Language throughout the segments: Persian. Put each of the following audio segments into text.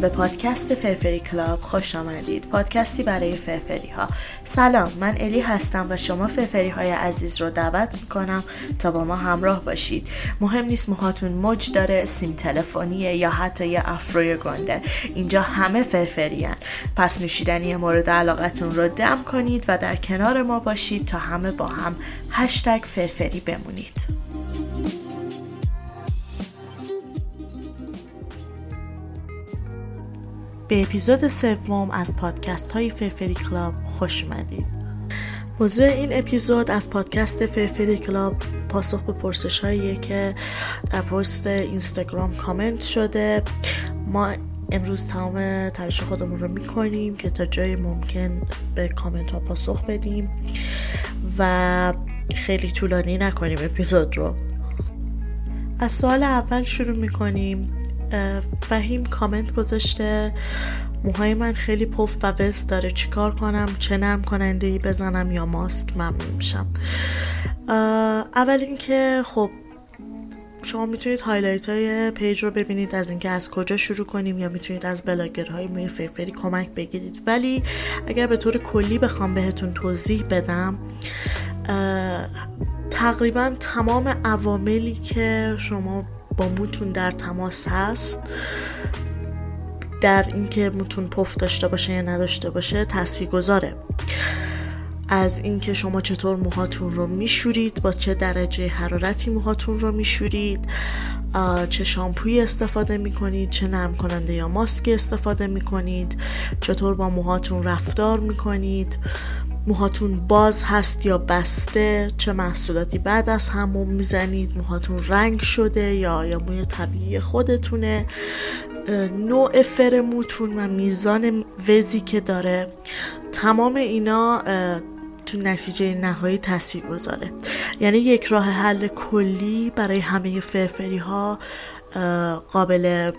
به پادکست فرفری کلاب خوش آمدید. پادکستی برای فرفری ها سلام من الی هستم و شما فرفری های عزیز رو دعوت می‌کنم تا با ما همراه باشید. مهم نیست موهاتون موج داره سیم تلفنیه یا حتی یه افروی گنده. اینجا همه فرفری هن. پس نوشیدنی مورد علاقتون رو دم کنید و در کنار ما باشید تا همه با هم هشتگ فرفری بمونید. به اپیزود سوم از پادکست های فرفری کلاب خوش اومدید. موضوع این اپیزود از پادکست فرفری کلاب پاسخ به پرسش هایی که در پست اینستاگرام کامنت شده. ما امروز تمام تلاش خودمون رو می‌کنیم که تا جای ممکن به کامنت ها پاسخ بدیم و خیلی طولانی نکنیم اپیزود رو. از سوال اول شروع می‌کنیم. فهیم کامنت گذاشته. موهای من خیلی پف و وز داره. چیکار کنم؟ چه نرم کننده ای بزنم یا ماسک؟ ممنون میشم. اول اینکه خب شما می‌تونید highlight های page رو ببینید. از اینکه از کجا شروع کنیم یا می‌تونید از بلاگرهای موی فرفری کمک بگیرید. ولی اگر به طور کلی بخوام بهتون توضیح بدم تقریبا تمام عواملی که شما با موتون در تماس هست. در اینکه موتون پف داشته باشه یا نداشته باشه تاثیر گذاره از اینکه شما چطور موهاتون رو میشورید با چه درجه حرارتی موهاتون رو میشورید چه شامپویی استفاده می‌کنید چه نرم کننده یا ماسکی استفاده می‌کنید چطور با موهاتون رفتار می‌کنید. موهاتون باز هست یا بسته؟ چه محصولاتی بعد از همون می‌زنید؟ موهاتون رنگ شده یا یا موی طبیعی خودتونه؟ نوع فرموتون و میزان وزی که داره؟ تمام اینا تو نتیجه نهایی تاثیر گذاره یعنی یک راه حل کلی برای همه فرفری ها قابل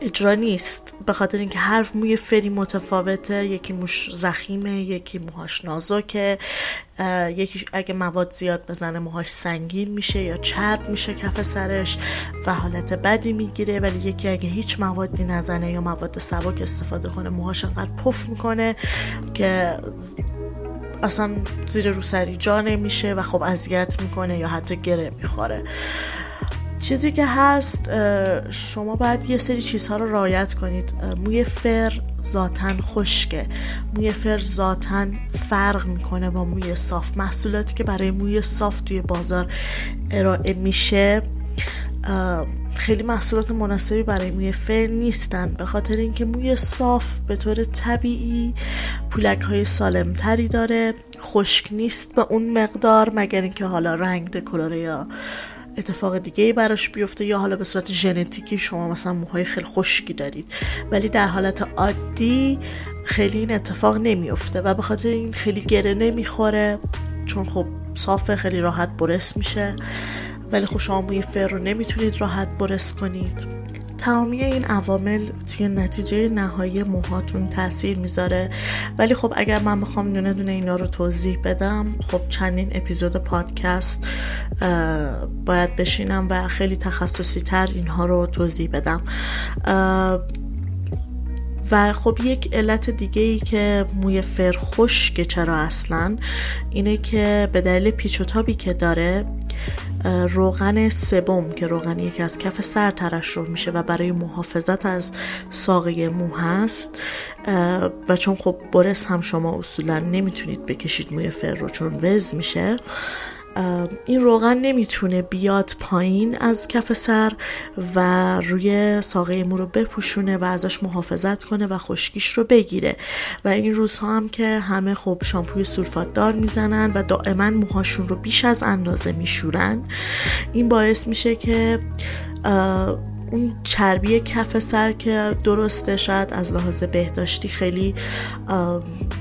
اجرا نیست. به خاطر اینکه هر موی فری متفاوته. یکی موش زخیمه یکی موهاش نازکه یکی اگه مواد زیاد بزنه موهاش سنگین میشه یا چرب میشه کف سرش و حالت بدی می‌گیره. ولی یکی اگه هیچ موادی نزنه یا مواد سبک استفاده کنه موهاش انقدر پف می‌کنه که اصلا زیر روسری جا نمیشه و خب اذیت می‌کنه یا حتی گره می‌خوره. چیزی که هست شما باید یه سری چیزها رو رعایت کنید. موی فر ذاتا خشکه. موی فر ذاتا فرق می‌کنه با موی صاف. محصولاتی که برای موی صاف توی بازار ارائه میشه خیلی محصولات مناسبی برای موی فر نیستن. به خاطر اینکه موی صاف به طور طبیعی پولک های سالمتری داره. خشک نیست به اون مقدار مگر اینکه حالا رنگ دکلاره یا اتفاق دیگه ای براش بیفته یا حالا به صورت ژنتیکی شما مثلا موهای خیلی خشکی دارید. ولی در حالت عادی خیلی این اتفاق نمیفته و به خاطر این خیلی گره نمی‌خوره چون خب صافه خیلی راحت برس میشه. ولی خب شما موی فر رو نمی‌تونید راحت برس کنید. تمامی این عوامل توی نتیجه نهایی موهاتون تاثیر می‌ذاره. ولی خب اگر من بخوام دونه دونه اینا رو توضیح بدم خب چندین اپیزود پادکست باید بشینم و خیلی تخصصی تر اینها رو توضیح بدم. و خب یک علت دیگه ای که موی فر خشک چرا اصلا اینه که به دلیل پیچ و تابی که داره روغن سبم که روغن یکی از کف سر ترشح میشه و برای محافظت از ساقه مو هست و چون خب برس هم شما اصولا نمی‌تونید بکشید موی فر رو چون وز میشه این روغن نمی‌تونه بیاد پایین از کف سر و روی ساقه مو رو بپوشونه و ازش محافظت کنه و خشکیش رو بگیره. و این روزها هم که همه خب شامپوی سولفات دار می‌زنن و دائما موهاشون رو بیش از اندازه میشورن. این باعث میشه که اون چربی کف سر که درسته شاید از لحاظ بهداشتی خیلی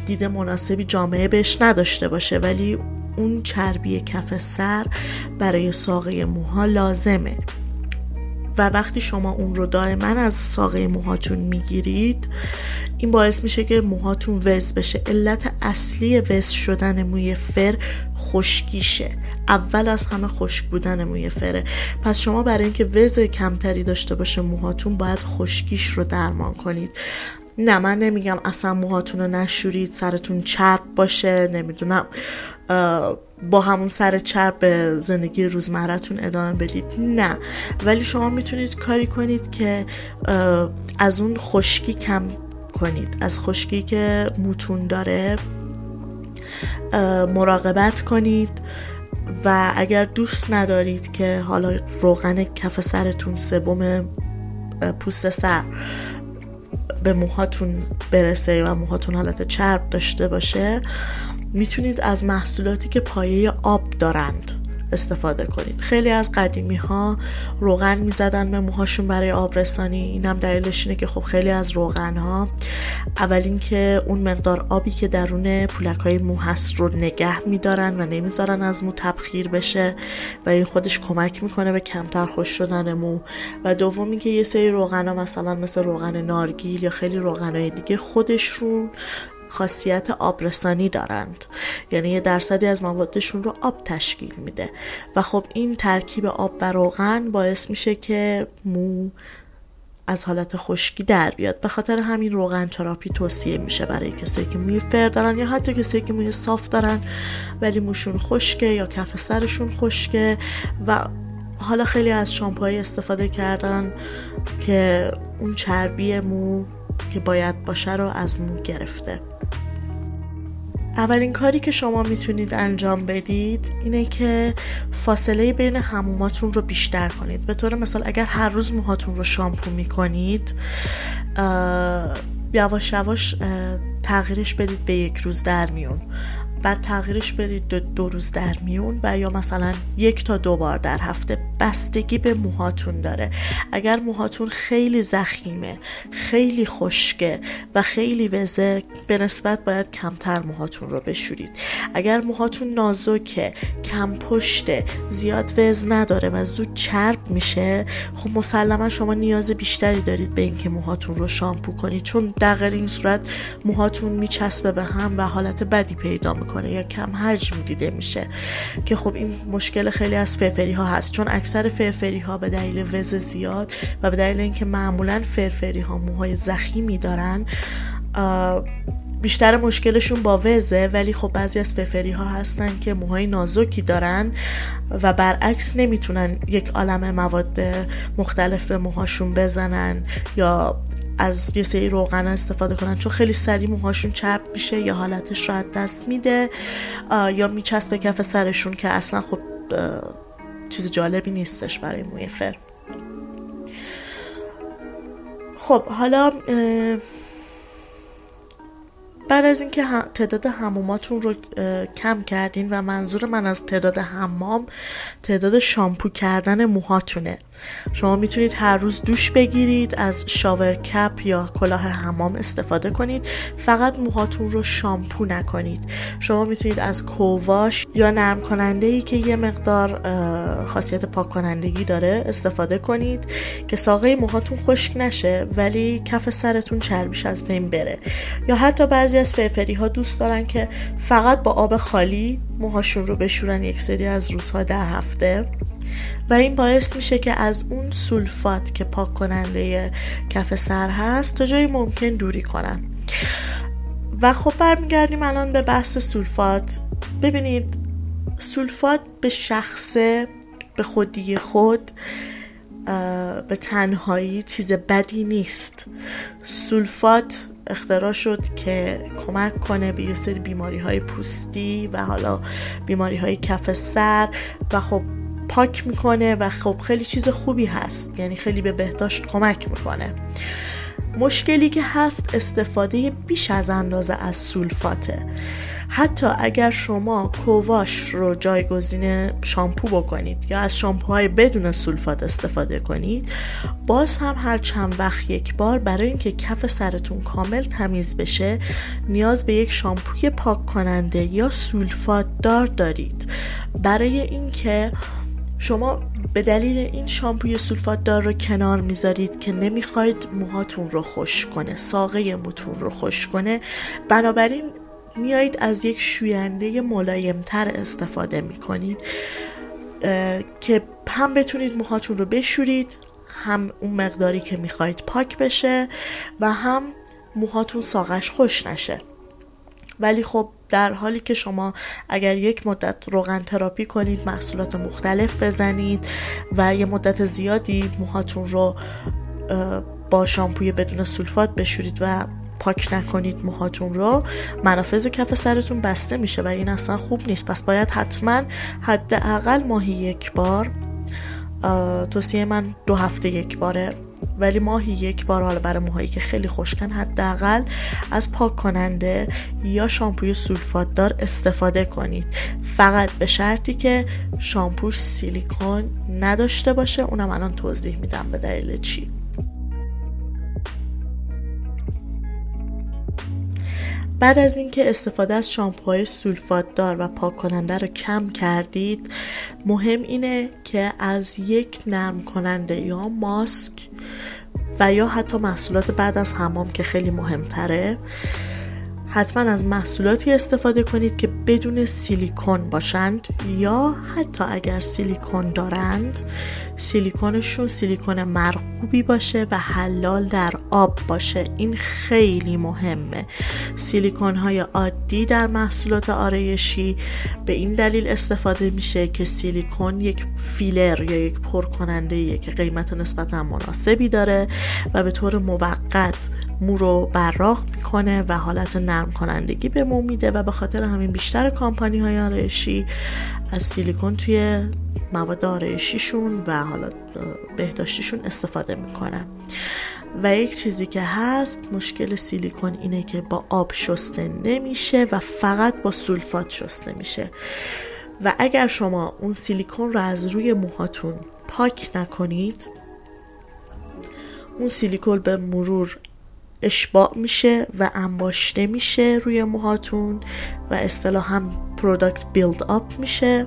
دید مناسبی جامعه بهش نداشته باشه ولی اون چربی کف سر برای ساقه موها لازمه. و وقتی شما اون رو دائما از ساقه موهاتون می‌گیرید این باعث میشه که موهاتون وز بشه. علت اصلی وز شدن موی فر خشکیشه. اول از همه خشک بودن موی فره. پس شما برای اینکه وز کمتری داشته باشه موهاتون باید خشکیش رو درمان کنید. نه من نمیگم اصلا موهاتون رو نشورید سرتون چرب باشه نمی‌دونم. با همون سر چرب به زندگی روزمرتون ادامه بدید. نه. ولی شما می‌تونید کاری کنید که از اون خشکی کم کنید. از خشکی که موتون داره مراقبت کنید و اگر دوست ندارید که حالا روغن کف سرتون سوم پوست سر به موهاتون برسه و موهاتون حالت چرب داشته باشه می‌تونید از محصولاتی که پایه آب دارند استفاده کنید. خیلی از قدیمی ها روغن می‌زدن به موهاشون برای آبرسانی. اینم دلیلش اینه که خب خیلی از روغن ها اول اینکه اون مقدار آبی که درون پولک های مو هست رو نگه میدارن و نمی‌ذارن از مو تبخیر بشه و این خودش کمک می‌کنه به کمتر خوش شدن مو. و دوم اینکه یه سری روغن ها مثلا مثل روغن نارگیل یا خیلی روغن های دیگه خودشون خاصیت آبرسانی دارند. یعنی یه درصدی از موادشون رو آب تشکیل میده. و خب این ترکیب آب و روغن باعث میشه که مو از حالت خشکی در بیاد. به خاطر همین روغن تراپی توصیه میشه برای کسایی که موی فر دارن یا حتی کسایی که موی صاف دارن ولی موشون خشکه یا کف سرشون خشکه. و حالا خیلی از شامپوهای استفاده کردن که اون چربی مو که باید باشه رو از مو گرفته. اولین کاری که شما می‌تونید انجام بدید اینه که فاصله بین هموماتون رو بیشتر کنید. به طور مثال اگر هر روز موهاتون رو شامپو می‌کنید یواش یواش تغییرش بدید به یک روز در میون. بعد تغییرش بدید دو, دو روز در میون و یا مثلا یک تا دو بار در هفته بستگی به موهاتون داره. اگر موهاتون خیلی زخیمه خیلی خشکه و خیلی وزه به نسبت باید کمتر موهاتون رو بشورید. اگر موهاتون نازکه کم پشته زیاد وز نداره و زود چرب میشه خب مسلما شما نیاز بیشتری دارید به اینکه موهاتون رو شامپو کنید چون در این صورت موهاتون میچسبه به هم و حالت بدی پیدا می‌کنه. یا کم حجم دیده میشه. که خب این مشکل خیلی از فرفری ها هست. چون اکثر فرفری ها به دلیل وز زیاد و به دلیل اینکه معمولا فرفری ها موهای زخیمی دارن بیشتر مشکلشون با وزه. ولی خب بعضی از فرفری ها هستن که موهای نازکی دارن و برعکس نمی‌تونن یک عالم مواد مختلف به موهاشون بزنن یا از یه سری روغن استفاده کنن چون خیلی سریع موهاشون چرب میشه یا حالتش از دست میده یا میچسبه کف سرشون که اصلا خب چیز جالبی نیستش برای موی فر. خب حالا بعد از اینکه تعداد هموماتون رو کم کردین و منظور من از تعداد حمام تعداد شامپو کردن موهاتونه. شما می‌تونید هر روز دوش بگیرید از شاور کپ یا کلاه حمام استفاده کنید. فقط موهاتون رو شامپو نکنید. شما می‌تونید از کوواش یا نرم کننده ای که یه مقدار خاصیت پاک کنندگی داره استفاده کنید که ساقه موهاتون خشک نشه ولی کف سرتون چربیش از بین بره. یا حتی بعضی از فرفری ها دوست دارن که فقط با آب خالی موهاشون رو بشورن یک سری از روزها در هفته. و این باعث میشه که از اون سولفات که پاک کننده کف سر هست تا جایی ممکن دوری کنن. و خب برمیگردیم الان به بحث سولفات. ببینید سولفات به شخصه به خودی خود به تنهایی چیز بدی نیست. سولفات اختراع شد که کمک کنه به یه سری بیماری های پوستی و حالا بیماری های کف سر و خب پاک می‌کنه و خب خیلی چیز خوبی هست. یعنی خیلی به بهداشت کمک می‌کنه. مشکلی که هست استفاده بیش از اندازه از سولفاته. حتی اگر شما کوواش رو جایگزین شامپو بکنید یا از شامپوهای بدون سولفات استفاده کنید باز هم هر چند وقت یک بار برای اینکه کف سرتون کامل تمیز بشه نیاز به یک شامپوی پاک کننده یا سولفات دار دارید. برای اینکه شما به دلیل این شامپوی سولفات دار رو کنار می‌ذارید که نمی‌خواید موهاتون رو خوش کنه ساقه موتون رو خوش کنه بنابراین میایید از یک شوینده ملایمتر استفاده می‌کنید که هم بتونید موهاتون رو بشورید هم اون مقداری که می‌خواید پاک بشه و هم موهاتون ساقش خوش نشه. ولی خب در حالی که شما اگر یک مدت روغن تراپی کنید محصولات مختلف بزنید و یه مدت زیادی موهاتون رو با شامپوی بدون سولفات بشورید و پاک نکنید موهاتون رو. منافذ کف سرتون بسته میشه و این اصلا خوب نیست. پس باید حتما حداقل ماهی یک بار توصیه من دو هفته یک باره. ولی ماهی یک بار حالا برای موهایی که خیلی خشکن حداقل از پاک کننده یا شامپوی سولفات دار استفاده کنید. فقط به شرطی که شامپوش سیلیکون نداشته باشه. اونم الان توضیح میدم به دلیل چی. بعد از اینکه استفاده از شامپوهای سولفات دار و پاک کننده رو کم کردید مهم اینه که از یک نرم کننده یا ماسک و یا حتی محصولات بعد از حمام که خیلی مهمتره حتما از محصولاتی استفاده کنید که بدون سیلیکون باشند یا حتی اگر سیلیکون دارند سیلیکونشون سیلیکون مرغوبی باشه و حلال در آب باشه. این خیلی مهمه. سیلیکون های عادی در محصولات آرایشی به این دلیل استفاده میشه که سیلیکون یک فیلر یا یک پر کننده که قیمت نسبتا مناسبی داره و به طور موقت مو رو براق می‌کنه و حالت نرم کنندگی به مو میده و به خاطر همین بیشتر کامپانی های آرایشی از سیلیکون توی مواد آرایشیشون و حالا بهداشتیشون استفاده می‌کنن. و یک چیزی که هست مشکل سیلیکون اینه که با آب شسته نمیشه و فقط با سولفات شسته میشه. و اگر شما اون سیلیکون رو از روی موهاتون پاک نکنید اون سیلیکون به مرور اشباع میشه و انباشته میشه روی موهاتون و اصطلاحا هم product build up میشه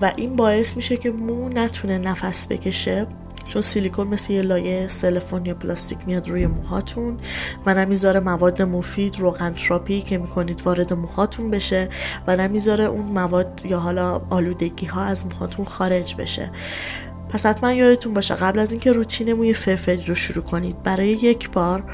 و این باعث میشه که مو نتونه نفس بکشه چون سیلیکون مثل یه لایه سلفون یا پلاستیک میاد روی موهاتون. و نمی‌ذاره مواد مفید روغن تراپی که می‌کنید وارد موهاتون بشه و نمی‌ذاره اون مواد یا حالا آلودگی ها از موهاتون خارج بشه. پس حتما یادتون باشه قبل از اینکه روتین موی فرفری رو شروع کنید برای یک بار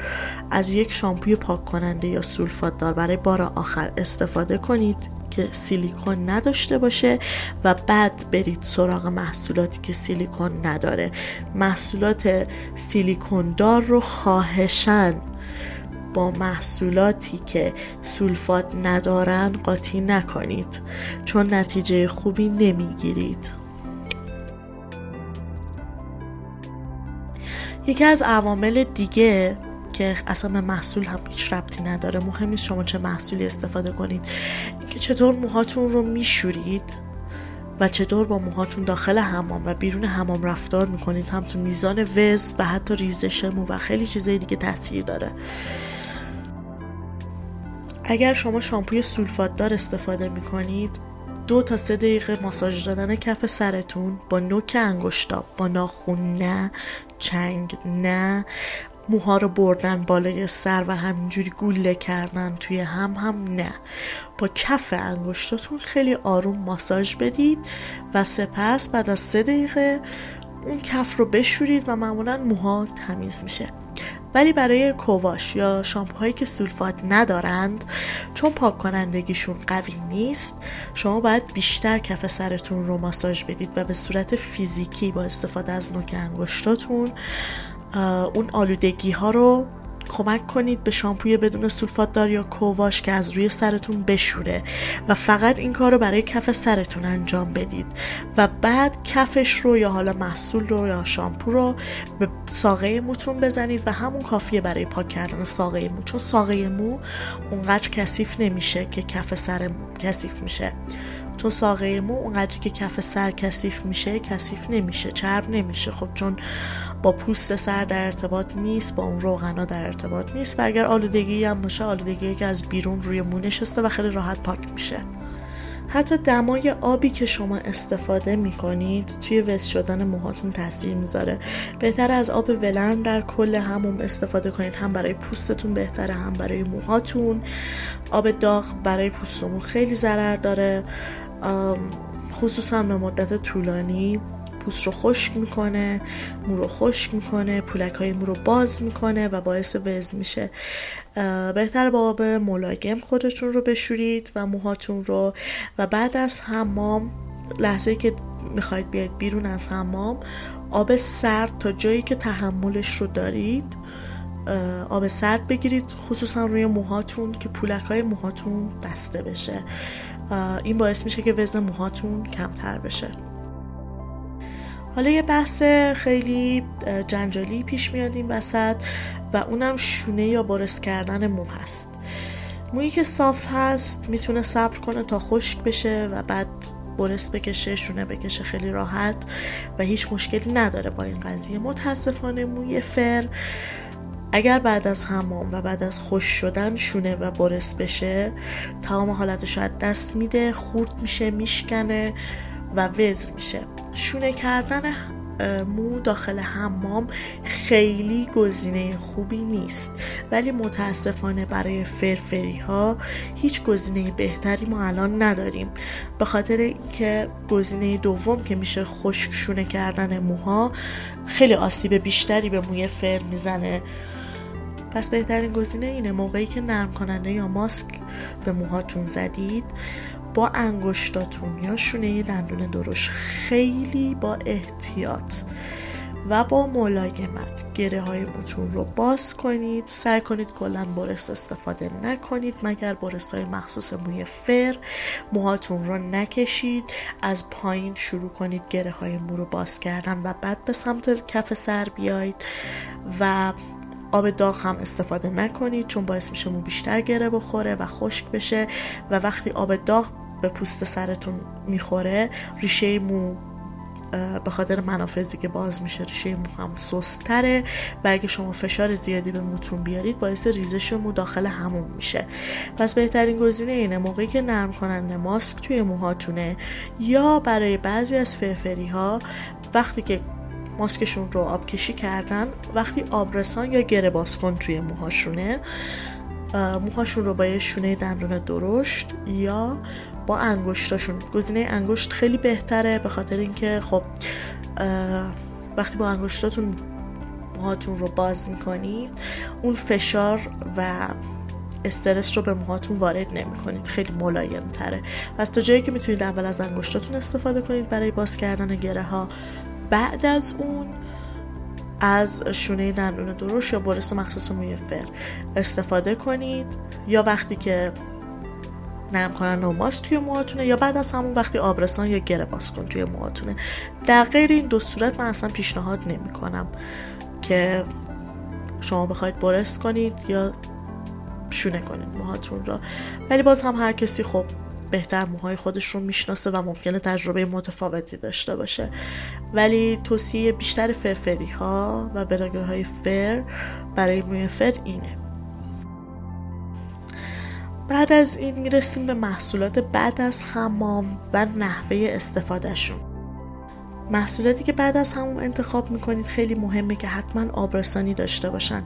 از یک شامپوی پاک کننده یا سولفات دار برای بار آخر استفاده کنید که سیلیکون نداشته باشه و بعد برید سراغ محصولاتی که سیلیکون نداره. محصولات سیلیکون دار رو خواهشن با محصولاتی که سولفات ندارن قاطی نکنید چون نتیجه خوبی نمی‌گیرید. یکی از عوامل دیگه که اصلا به محصول هم هیچ ربطی نداره. مهم نیست شما چه محصولی استفاده کنید. اینکه چطور موهاتون رو میشورید و چطور با موهاتون داخل حمام و بیرون حمام رفتار می‌کنید. هم تو میزان وز و حتی ریزش مو و خیلی چیزای دیگه تاثیر داره. اگر شما شامپوی سولفات دار استفاده می‌کنید دو تا سه دقیقه ماساژ دادن کف سرتون با نوک انگشتاب با ناخون نه چنگ نه. موها رو بردن بالای سر و همینجوری گوله کردن توی هم هم نه. با کف انگشتاتون خیلی آروم ماساژ بدید و سپس بعد از سه دقیقه اون کف رو بشورید و معمولا موها تمیز میشه. ولی برای کوواش یا شامپوهایی که سولفات ندارند چون پاک کنندگیشون قوی نیست شما باید بیشتر کف سرتون رو ماساژ بدید و به صورت فیزیکی با استفاده از نوک انگشتاتون اون آلودگی ها رو کمک کنید به شامپوی بدون سولفات دار یا کوواش که از روی سرتون بشوره و فقط این کار رو برای کف سرتون انجام بدید و بعد کفش رو یا حالا محصول رو یا شامپو رو به ساقه موتون بزنید و همون کافیه برای پاک کردن ساقه مو چون ساقه مو اونقدر کثیف نمیشه که کف سر کثیف میشه. چون ساقه مو اونقدری که کف سر کثیف میشه کثیف نمیشه چرب نمیشه. خب چون با پوست سر در ارتباط نیست با اون روغنا در ارتباط نیست و اگر آلودگی هم باشه آلودگی که از بیرون روی مو نشسته و خیلی راحت پاک میشه. حتی دمای آبی که شما استفاده می کنید توی وز شدن موهاتون تاثیر می‌ذاره. بهتر از آب ولرم در کل هموم استفاده کنید. هم برای پوستتون بهتره هم برای موهاتون. آب داغ برای پوستمون خیلی ضرر داره. خصوصا به مدت طولانی. پوست رو خشک می‌کنه مو رو خشک می‌کنه پولک های مو رو باز می‌کنه و باعث وز میشه. بهتر با آب ملایم خودتون رو بشورید و موهاتون رو. و بعد از حمام لحظه که می‌خواید بیاید بیرون از حمام آب سرد تا جایی که تحملش رو دارید آب سرد بگیرید خصوصا روی موهاتون که پولک های موهاتون بسته بشه. این باعث میشه که وزن موهاتون کمتر بشه. حالا یه بحث خیلی جنجالی پیش میاد این وسط و اونم شونه یا برس کردن مو هست. مویی که صاف هست می‌تونه صبر کنه تا خشک بشه و بعد برس بکشه شونه بکشه خیلی راحت و هیچ مشکلی نداره با این قضیه. متاسفانه موی فر اگر بعد از حمام و بعد از خوش شدن شونه و برس بشه تمام حالتش از دست میده خورد میشه میشکنه و وز میشه. شونه کردن مو داخل حمام خیلی گزینه خوبی نیست. ولی متاسفانه برای فرفری ها هیچ گزینه بهتری ما الان نداریم. به خاطر اینکه گزینه دوم که میشه خشک شونه کردن موها خیلی آسیب بیشتری به موی فر می‌زنه. پس بهترین گزینه اینه. موقعی که نرم کننده یا ماسک به موهاتون زدید با انگشتاتون یا شونه دندون درشت خیلی با احتیاط و با ملایمت گره های موتون رو باز کنید. سعی کنید کلا برس استفاده نکنید. مگر برس های مخصوص موی فر موهاتون رو نکشید. از پایین شروع کنید گره های مو رو باز کردن و بعد به سمت کف سر بیایید و آب داغ هم استفاده نکنید چون باعث میشه مو بیشتر گره بخوره و خشک بشه. و وقتی آب داغ به پوست سرتون می‌خوره ریشه مو به خاطر منافذی که باز میشه ریشه مو هم سستره و اگه شما فشار زیادی به موتون بیارید باعث ریزش مو داخل همون میشه. پس بهترین گزینه اینه موقعی که نرم کننده ماسک توی موهاتونه یا برای بعضی از فرفری ها وقتی که ماسکشون رو آب کشی کردن وقتی آبرسان یا گره بازکن توی موهاشونه. موهاشون رو با شونه دندون درشت یا با انگشتاشون. گزینه انگشت خیلی بهتره به خاطر اینکه خب وقتی با انگشتاتون موهاتون رو باز می‌کنید اون فشار و استرس رو به موهاتون وارد نمی کنید خیلی ملایم تره از تا جایی که می‌تونید اول از انگشتاتون استفاده کنید برای باز کردن گره ها بعد از اون از شونه دندون درشت یا برس مخصوص موی فر استفاده کنید. یا وقتی که نرم کنن و ماست توی موهاتونه یا بعد از همون وقتی آبرسان یا گره باز کن توی موهاتونه. در غیر این دو صورت من اصلا پیشنهاد نمی کنم که شما بخواید برس کنید یا شونه کنید موهاتون را. ولی باز هم هر کسی خب بهتر موهای خودش رو می‌شناسه و ممکنه تجربه متفاوتی داشته باشه. ولی توصیه بیشتر فرفری ها و های فر برای موی فر اینه. بعد از این می‌رسیم به محصولات بعد از حمام و نحوه استفادهشون. محصولاتی که بعد از همون انتخاب می‌کنید خیلی مهمه که حتما آبرسانی داشته باشن.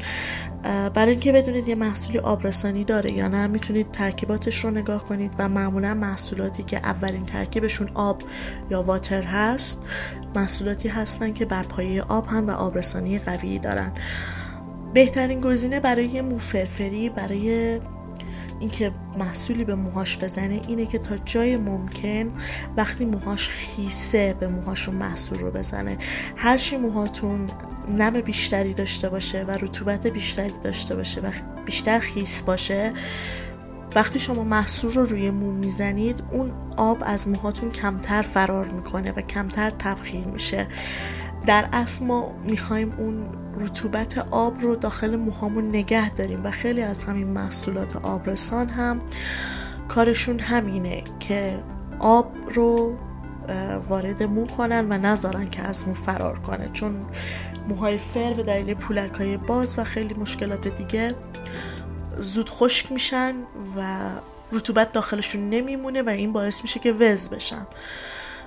برای اینکه بدونید یه محصولی آبرسانی داره یا نه می‌تونید ترکیباتش رو نگاه کنید و معمولا محصولاتی که اولین ترکیبشون آب یا واتر هست محصولاتی هستن که بر پایه آب هم و آبرسانی قوی دارن. بهترین گزینه برای موفرفری برای اینکه محصولی به موهاش بزنه اینه که تا جای ممکن وقتی موهاش خیسه به موهاشون محصول رو بزنه. هرچی موهاتون نم بیشتری داشته باشه و رطوبت بیشتری داشته باشه و بیشتر خیس باشه وقتی شما محصول رو روی مو می‌زنید اون آب از موهاتون کمتر فرار می‌کنه و کمتر تبخیر میشه. در اصل ما می‌خوایم اون رطوبت آب رو داخل موهامون نگه داریم و خیلی از همین محصولات آبرسان هم کارشون همینه که آب رو وارد مو کنن و نذارن که از مو فرار کنه. چون موهای فر به دلیل پولک های باز و خیلی مشکلات دیگه زود خشک میشن و رطوبت داخلشون نمیمونه و این باعث میشه که وز بشن.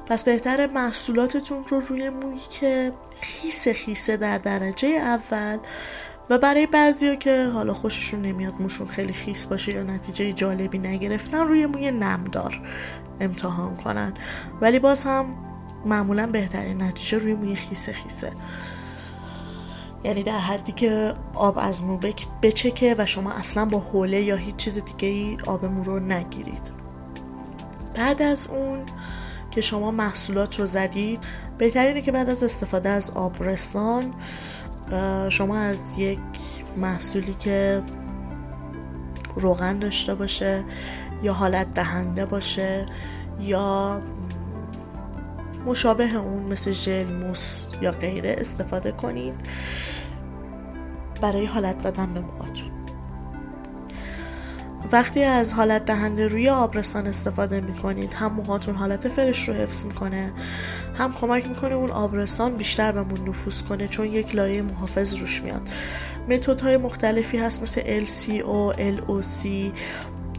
پس بهتر محصولاتتون رو روی مویی که خیسه خیسه در درجه اول و برای بعضیا که حالا خوششون نمیاد موشون خیلی خیس باشه یا نتیجه جالبی نگرفتن روی موی نمدار امتحان کنن. ولی باز هم معمولا بهترین نتیجه روی موی خیسه خیسه. یعنی در حدی که آب از مو بچکه و شما اصلا با حوله یا هیچ چیز دیگه ای آب مو رو نگیرید. بعد از اون که شما محصولات رو زدید. بهترینه که بعد از استفاده از آبرسان شما از یک محصولی که روغن داشته باشه یا حالت دهنده باشه یا مشابه اون مثل ژل موس یا غیره استفاده کنید. برای حالت دادن به موهاتون وقتی از حالت دهنده روی آبرسان استفاده می‌کنید هم موهاتون حالت فرش رو حفظ می‌کنه هم کمک می‌کنه اون آبرسان بیشتر بهمون نفوذ کنه چون یک لایه محافظ روش میاد. متد های مختلفی هست مثل LCO, LOC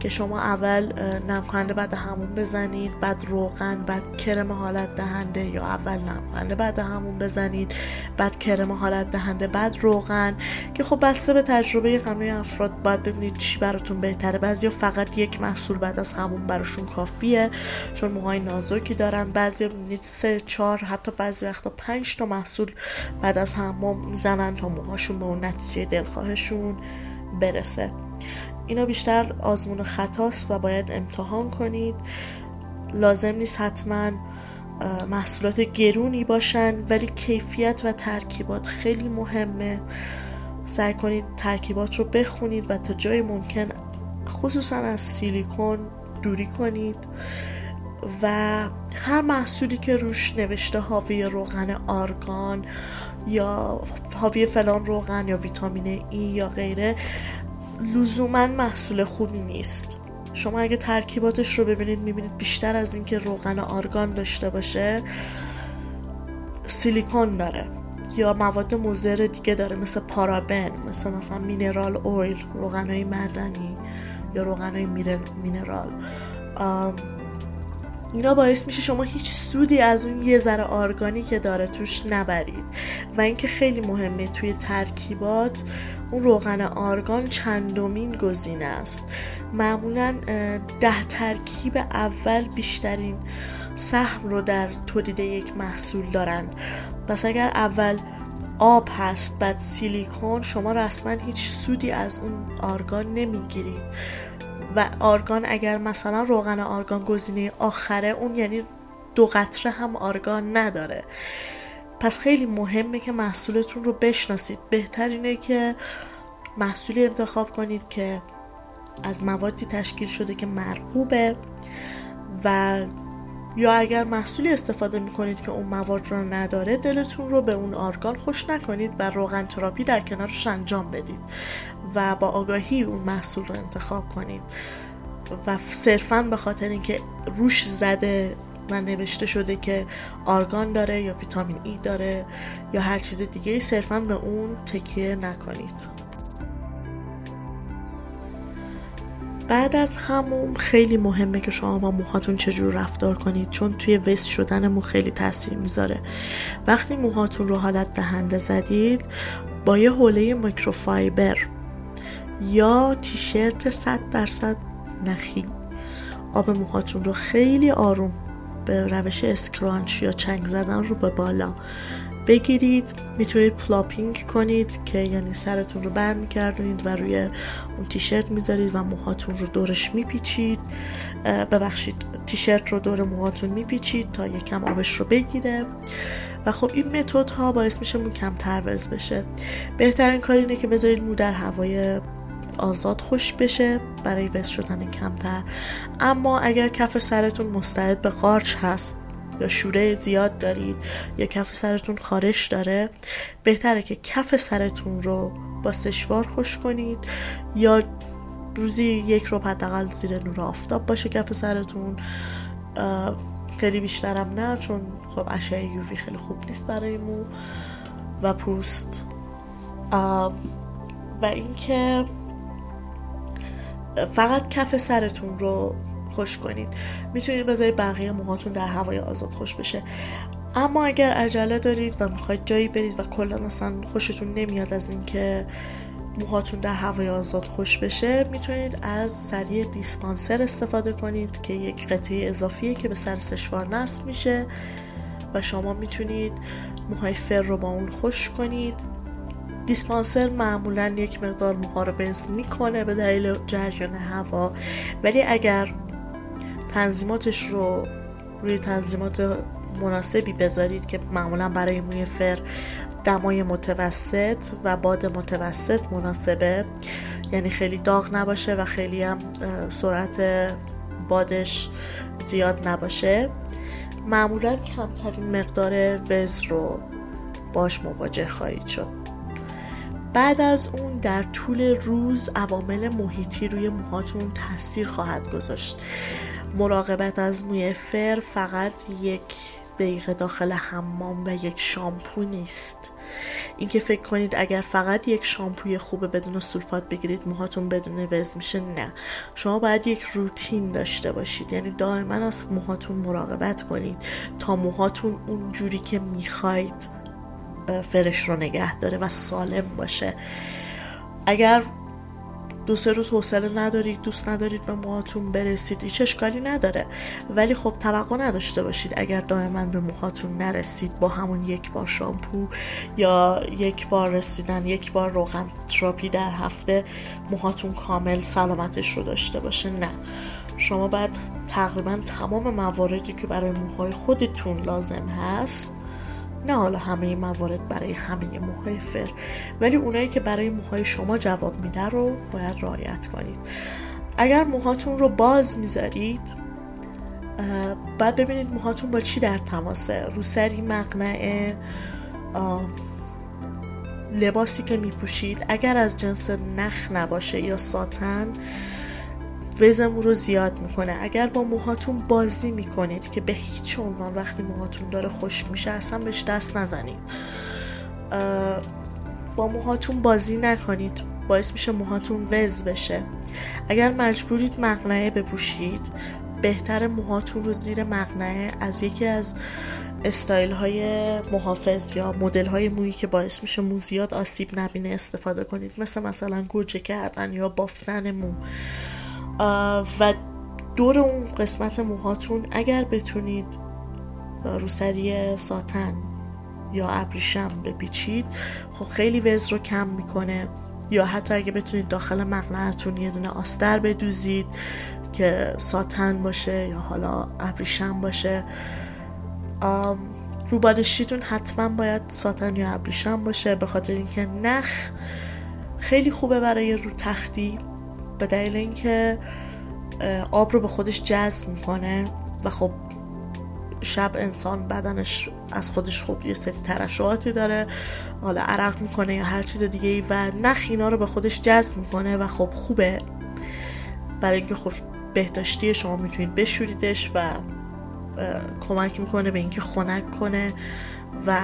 که شما اول نم کننده بعد همون بزنید بعد روغن بعد کرم حالت دهنده یا اول نم کننده بعد همون بزنید بعد کرم حالت دهنده بعد روغن که خب بسته به تجربه همه افراد باید ببینید چی براتون بهتره. بعضیا فقط یک محصول بعد از همون براشون کافیه چون موهای نازکی دارن. بعضی ببینید سه چهار حتی بعضی وقتا پنج تا محصول بعد از همون می‌زنن تا موهاشون به اون نتیجه دلخواهشون برسه. اینا بیشتر آزمون خطاست و باید امتحان کنید. لازم نیست حتما محصولات گرونی باشن ولی کیفیت و ترکیبات خیلی مهمه. سعی کنید ترکیبات رو بخونید و تا جای ممکن خصوصا از سیلیکون دوری کنید. و هر محصولی که روش نوشته حاوی روغن آرگان یا حاوی فلان روغن یا ویتامین ای یا غیره لزوما محصول خوبی نیست. شما اگه ترکیباتش رو ببینید می‌بینید بیشتر از اینکه روغن آرگان داشته باشه سیلیکون داره. یا مواد مضر دیگه داره مثل پارابن مثل مثلا مینرال اویل روغن های معدنی یا روغن های مینرال. اینا باعث میشه شما هیچ سودی از اون یه ذره آرگانی که داره توش نبرید. و اینکه خیلی مهمه توی ترکیبات اون روغن آرگان چندمین گزینه است. معمولا ده ترکیب اول بیشترین سهم رو در تولید یک محصول دارن پس اگر اول آب هست بعد سیلیکون شما رسما هیچ سودی از اون آرگان نمی‌گیرید. و آرگان اگر مثلا روغن آرگان گزینه آخره اون یعنی دو قطره هم آرگان نداره. پس خیلی مهمه که محصولتون رو بشناسید. بهتر اینه که محصولی انتخاب کنید که از موادی تشکیل شده که مرغوبه و یا اگر محصولی استفاده می‌کنید که اون مواد رو نداره دلتون رو به اون آرگان خوش نکنید و روغن تراپی در کنارش انجام بدید و با آگاهی اون محصول رو انتخاب کنید. و صرفا به خاطر اینکه روش زده و نوشته شده که آرگان داره یا ویتامین ای داره یا هر چیز دیگه صرفا به اون تکیه نکنید. بعد از همون خیلی مهمه که شما با موهاتون چجور رفتار کنید چون توی وست شدن مو خیلی تاثیر می‌ذاره. وقتی موهاتون رو حالت دهنده زدید با یه حوله میکروفایبر یا تیشرت 100 درصد نخی آب موهاتون رو خیلی آروم به روش scrunch یا چنگ زدن رو به بالا بگیرید. می‌تونید plopping کنید که یعنی سرتون رو برمیگردونید و روی اون تیشرت می‌ذارید و موهاتون رو دورش میپیچید. ببخشید تیشرت رو دور موهاتون میپیچید تا یکم آبش رو بگیره. و خب این متد ها باعث میشه مو کمتر وز بشه. بهترین کار اینه که بذارید مو در هوای آزاد خوش بشه برای وز شدن کمتر. اما اگر کف سرتون مستعد به قارچ هست یا شوره زیاد دارید یا کف سرتون خارش داره بهتره که کف سرتون رو با سشوار خوش کنید یا روزی یک رو حداقل زیر نور آفتاب باشه کف سرتون. خیلی بیشترم نه چون خب اشعه یووی خیلی خوب نیست برای مو و پوست. و اینکه فقط کف سرتون رو خوش کنید. می‌تونید بذارید بقیه موهاتون در هوای آزاد خوش بشه. اما اگر عجله دارید و می‌خواید جایی برید و کلا اصلا خوشتون نمیاد از اینکه موهاتون در هوای آزاد خوش بشه می‌تونید از سری دیسپانسر استفاده کنید که یک قطعه اضافیه که به سر سشوار نصب میشه و شما می‌تونید موهای فر رو با اون خوش کنید. دیسپانسر معمولا یک مقدار موها رو بنز می‌کنه به دلیل جریان هوا ولی اگر تنظیماتش رو روی تنظیمات مناسبی بذارید که معمولا برای موی فر دمای متوسط و باد متوسط مناسبه یعنی خیلی داغ نباشه و خیلی هم سرعت بادش زیاد نباشه معمولا کمترین مقدار وز رو باش مواجه خواهید شد. بعد از اون در طول روز عوامل محیطی روی موهاتون تاثیر خواهد گذاشت. مراقبت از موی فر فقط یک دقیقه داخل حمام و یک شامپو نیست. اینکه فکر کنید اگر فقط یک شامپوی خوبه بدون سولفات بگیرید موهاتون بدون وز میشه نه. شما باید یک روتین داشته باشید. یعنی دائما از موهاتون مراقبت کنید تا موهاتون اون جوری که می‌خواید فرش رو نگه داره و سالم باشه. اگر دو سه روز حوصله ندارید دوست ندارید به موهاتون برسید هیچ اشکالی نداره. ولی خب توقع نداشته باشید اگر دائما به موهاتون نرسید با همون یک بار شامپو یا یک بار رسیدن یک بار روغن تراپی در هفته موهاتون کامل سلامتش رو داشته باشه. نه. شما باید تقریبا تمام مواردی که برای موهای خودتون لازم هست نه حالا همه موارد برای همه موهای فر. ولی اونایی که برای موهای شما جواب میده رو باید رعایت کنید. اگر موهاتون رو باز می‌ذارید بعد ببینید موهاتون با چی در تماسه. روسری مقنعه لباسی که میپوشید. اگر از جنس نخ نباشه یا ساتن وزمون رو زیاد می‌کنه. اگر با موهاتون بازی می‌کنید که به هیچ عنوان وقتی موهاتون داره خشک میشه اصلا بهش دست نزنید. با موهاتون بازی نکنید. باعث میشه موهاتون وز بشه. اگر مجبورید مقنعه بپوشید بهتر موهاتون رو زیر مقنعه از یکی از استایل های محافظ یا مدل های مویی که باعث میشه مو زیاد آسیب نبینه استفاده کنید. مثل مثلا گوجه کردن یا بافتن مو. و دور اون قسمت موهاتون اگر بتونید روسری ساتن یا ابریشم بپیچید خب خیلی وز رو کم می‌کنه. یا حتی اگه بتونید داخل مقنعتون یه دونه آستر بدوزید که ساتن باشه یا حالا ابریشم باشه. روبالشیتون حتما باید ساتن یا ابریشم باشه به خاطر اینکه نخ خیلی خوبه برای رو تختی. به دلیل اینکه آب رو به خودش جذب می‌کنه و خب شب انسان بدنش از خودش خوب یه سری ترشحاتی داره حالا عرق می‌کنه یا هر چیز دیگه ای و نخ اینا رو به خودش جذب می‌کنه و خب خوبه. برای اینکه خب بهداشتی شما می‌تونید بشوریدش و کمک می‌کنه به اینکه خنک کنه و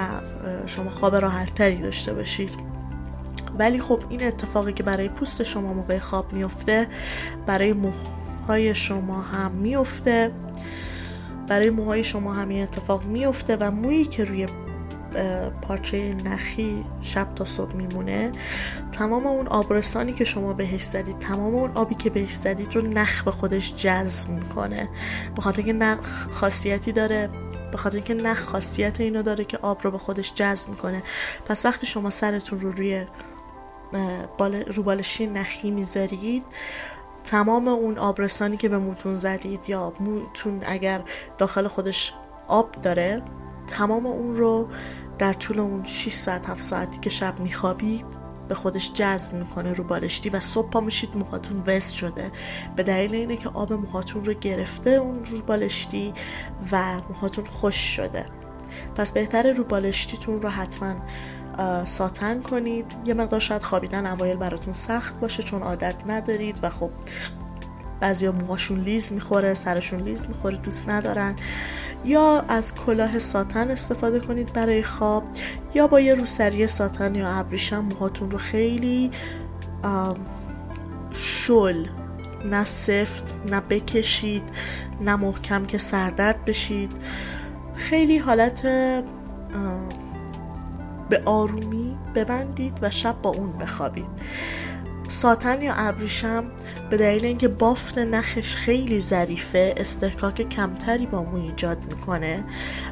شما خواب راحت تری داشته باشید. ولی خب این اتفاقی که برای پوست شما موقع خواب میفته برای موهای شما هم میفته برای موهای شما هم این اتفاق میفته و مویی که روی پارچه نخی شب تا صبح میمونه تمام اون آبرسانی که شما بهش زدید تمام اون آبی که بهش زدید رو نخ به خودش جذب می‌کنه. به خاطر اینکه نخ خاصیتی داره به خاطر اینکه نخ خاصیت اینو داره که آب رو به خودش جذب می‌کنه. پس وقتی شما سرتون رو روی بال روبالشی نخی می‌ذارید. تمام اون آبرسانی که به موتون زدید یا موتون اگر داخل خودش آب داره تمام اون رو در طول اون 6 ساعت 7 ساعتی که شب میخوابید به خودش جذب می‌کنه رو بالشتی و صبح پا میشید موهاتون وست شده. به دلیل اینه که آب موهاتون رو گرفته اون رو بالشتی و موهاتون خوش شده. پس بهتره رو بالشتیتون رو حتما ساتن کنید. یه مقدار شاید خوابیدن اوایل براتون سخت باشه چون عادت ندارید و خب بعضیا موهاشون لیز می‌خوره سرشون لیز می‌خوره دوست ندارن. یا از کلاه ساتن استفاده کنید برای خواب. یا با یه روسری ساتن یا ابریشم موهاتون رو خیلی شل نه سفت نه بکشید نه محکم که سردرد بشید. خیلی حالت به آرومی ببندید و شب با اون بخوابید. ساتن یا ابریشم به دلیل اینکه بافت نخش خیلی ظریفه استحکاک کمتری با مو ایجاد می‌کنه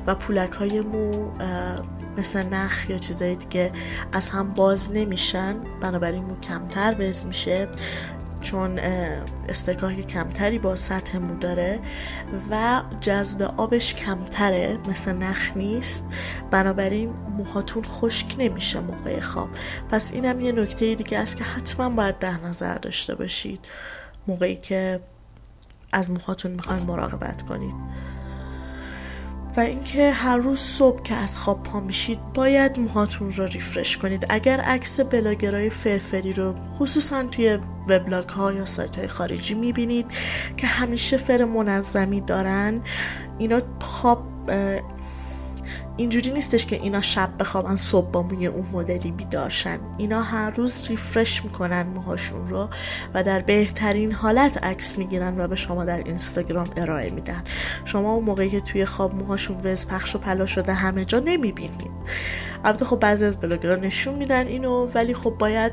و پولک های مو مثل نخ یا چیزای دیگه از هم باز نمیشن بنابراین مو کمتر بز میشه. چون استکاک کمتری با سطح مو داره و جذب آبش کمتره مثل نخ نیست. بنابراین موهاتون خشک نمیشه موقع خواب. پس اینم یه نکته دیگه است که حتما باید در نظر داشته باشید موقعی که از موهاتون می‌خواین مراقبت کنید. و اینکه هر روز صبح که از خواب پا میشید باید موهاتون رو ریفرش کنید. اگر عکس بلاگرای فرفری رو خصوصا توی وبلاگ ها یا سایت های خارجی می‌بینید که همیشه فر منظمی دارن اینا خواب اینجوری نیستش که اینا شب بخوابن صبح با موی اون مدلی بیدارشن اینا هر روز ریفرش می‌کنن موهاشون رو و در بهترین حالت عکس می‌گیرن و به شما در اینستاگرام ارائه میدن. شما اون موقعی که توی خواب موهاشون وز پخش و پلا شده همه جا نمی‌بینید. البته خب بعضی از بلاگرها نشون میدن اینو ولی خب باید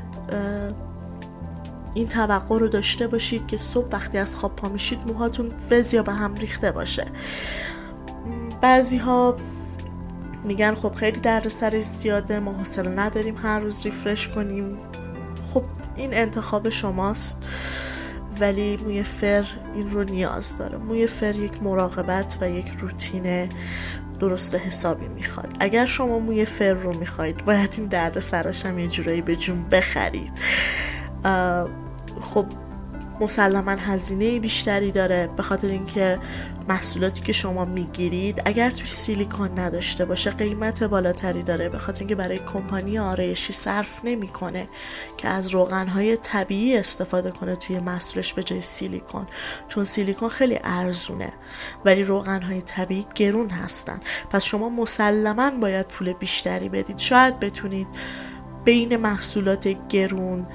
این توقع رو داشته باشید که صبح وقتی از خواب پا میشید موهاتون وز یا به هم ریخته باشه. بعضی ها میگن خب خیلی درد سرش زیاده ما حوصله نداریم هر روز ریفرش کنیم. خب این انتخاب شماست ولی موی فر این رو نیاز داره. موی فر یک مراقبت و یک روتین درست حسابی می‌خواد. اگر شما موی فر رو می‌خواید باید این درد سراش هم یه جورایی به جون بخرید. خب مسلما هزینه بیشتری داره به خاطر اینکه محصولاتی که شما می‌گیرید اگر توش سیلیکون نداشته باشه قیمت بالاتری داره. به خاطر اینکه برای کمپانی آرایشی صرف نمی‌کنه که از روغنهای طبیعی استفاده کنه توی محصولش به جای سیلیکون. چون سیلیکون خیلی ارزونه ولی روغنهای طبیعی گرون هستن. پس شما مسلما باید پول بیشتری بدید. شاید بتونید بین محصولات گرون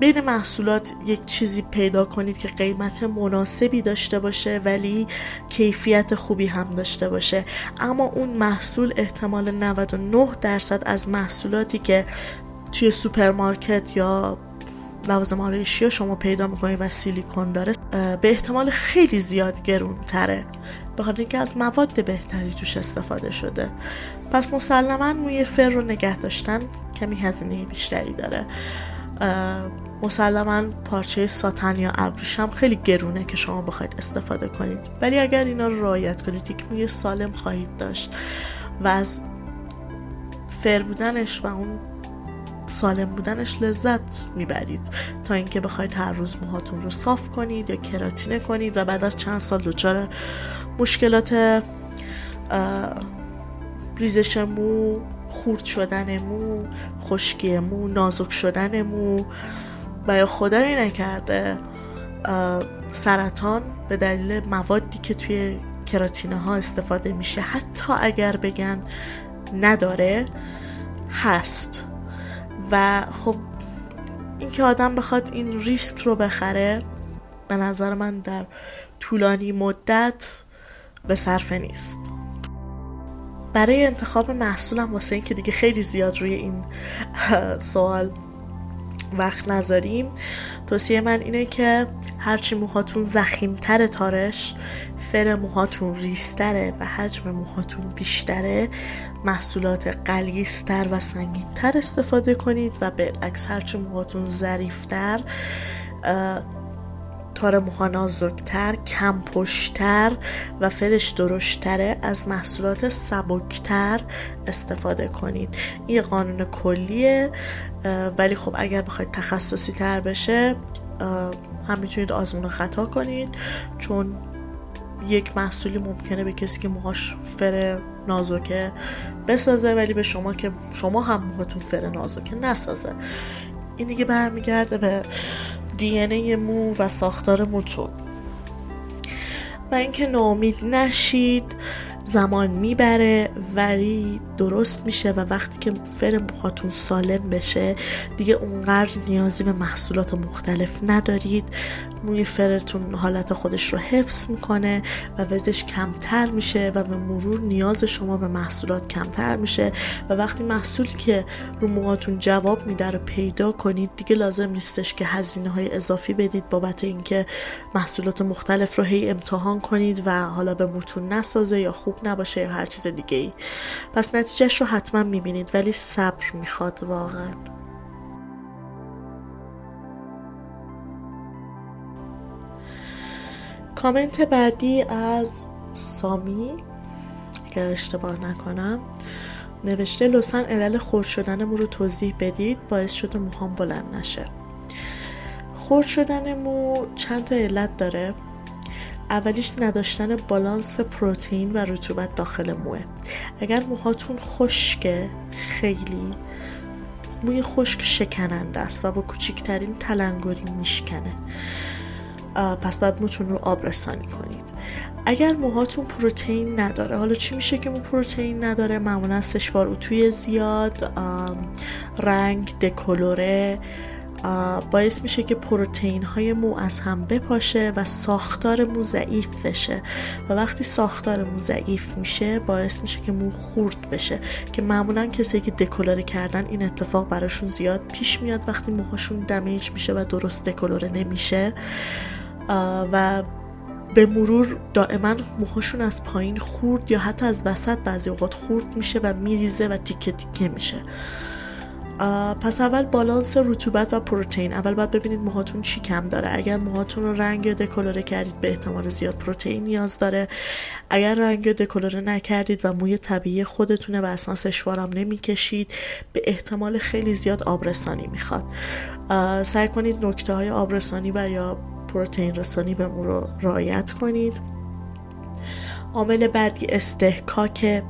بین محصولات یک چیزی پیدا کنید که قیمت مناسبی داشته باشه ولی کیفیت خوبی هم داشته باشه. اما اون محصول احتمال 99 درصد از محصولاتی که توی سوپرمارکت یا لوازم آرایشی شما پیدا می‌کنید و سیلیکون داره به احتمال خیلی زیاد گرون تره به خاطر اینکه از مواد بهتری توش استفاده شده. پس مسلما موی فر رو نگه داشتن کمی هزینه بیشتری داره. مسلما پارچه ساتن یا ابریشم خیلی گرونه که شما بخواید استفاده کنید. ولی اگر اینا رو رعایت کنید یک موی سالم خواهید داشت و از فر بودنش و اون سالم بودنش لذت می‌برید. تا اینکه بخواید هر روز موهاتون رو صاف کنید یا کراتینه کنید و بعد از چند سال دچار مشکلات ریزش مو خورد شدن مو خشکی مو نازک شدن مو یا خدایی نکرده سرطان به دلیل موادی که توی کراتینه ها استفاده میشه. حتی اگر بگن نداره هست. و خب اینکه آدم بخواد این ریسک رو بخره به نظر من در طولانی مدت به صرفه نیست. برای انتخاب محصولم واسه اینکه دیگه خیلی زیاد روی این سوال وقت نذاریم توصیه من اینه که هرچی موهاتون زخیمتر تارش فر موهاتون ریستره و حجم موهاتون بیشتره محصولات قلیستر و سنگینتر استفاده کنید و بالعکس هرچی موهاتون ظریفتر تار موها نازکتر کم پشتر و فرش درشتره از محصولات سبکتر استفاده کنید. این قانون کلیه ولی خب اگر بخواید تخصصی تر بشه هم می‌تونید آزمون خطا کنید چون یک محصولی ممکنه به کسی که موهاش فر نازکه بسازه ولی به شما که شما هم موهاتون فر نازکه نسازه. این دیگه برمیگرده به دی مو و ساختار موتون و اینکه ناامید نشید زمان می‌بره ولی درست میشه و وقتی که فر موهاتون سالم بشه دیگه اونقدر نیازی به محصولات مختلف ندارید. موی فرتون حالت خودش رو حفظ می‌کنه و وزش کمتر میشه و به مرور نیاز شما به محصولات کمتر میشه. و وقتی محصولی که رو موهاتون جواب میده رو پیدا کنید دیگه لازم نیستش که هزینه های اضافی بدید بابت اینکه محصولات مختلف رو هی امتحان کنید و حالا به موتون نسازه یا خوب نباشه یا هر چیز دیگه ای پس نتیجهش رو حتما می‌بینید ولی صبر می‌خواد واقعا. کامنت بعدی از سامی اگر اشتباه نکنم. نوشته لطفا علل خورد شدن رو توضیح بدید. باعث شده موهام بلند نشه. خورد شدن مو چند تا علت داره. اولیش نداشتن بالانس پروتئین و رطوبت داخل موه. اگر موهاتون خشکه خیلی موی خشک شکننده است و با کوچکترین تلنگری میشکنه. پس باید موتون رو آب رسانی کنید. اگر موهاتون پروتئین نداره حالا چی میشه که مو پروتئین نداره؟ معمولا سشوار اتوی زیاد رنگ دکولوره. باعث میشه که پروتئین های مو از هم بپاشه و ساختار مو ضعیف بشه. و وقتی ساختار مو ضعیف میشه باعث میشه که مو خورد بشه. که معمولا کسی که دکولوره کردن این اتفاق براشون زیاد پیش میاد وقتی موهاشون دمیج میشه و درست دکولوره نمیشه. و به مرور دائما موهاشون از پایین خورد یا حتی از وسط بعضی اوقات خورد میشه و میریزه و تیکه تیکه میشه. پس اول بالانس رطوبت و پروتئین. اول باید ببینید موهاتون چی کم داره. اگر موهاتون رو رنگ یا دکولوره کردید به احتمال زیاد پروتئین نیاز داره. اگر رنگ یا دکولوره نکردید و موی طبیعی خودتونه و اصلا سشوارم نمی‌کشید به احتمال خیلی زیاد آبرسانی می‌خواد. سعی کنید نکته های آبرسانی و یا پروتئین رسانی به مو رو رعایت کنید. عامل بعدی استحکاک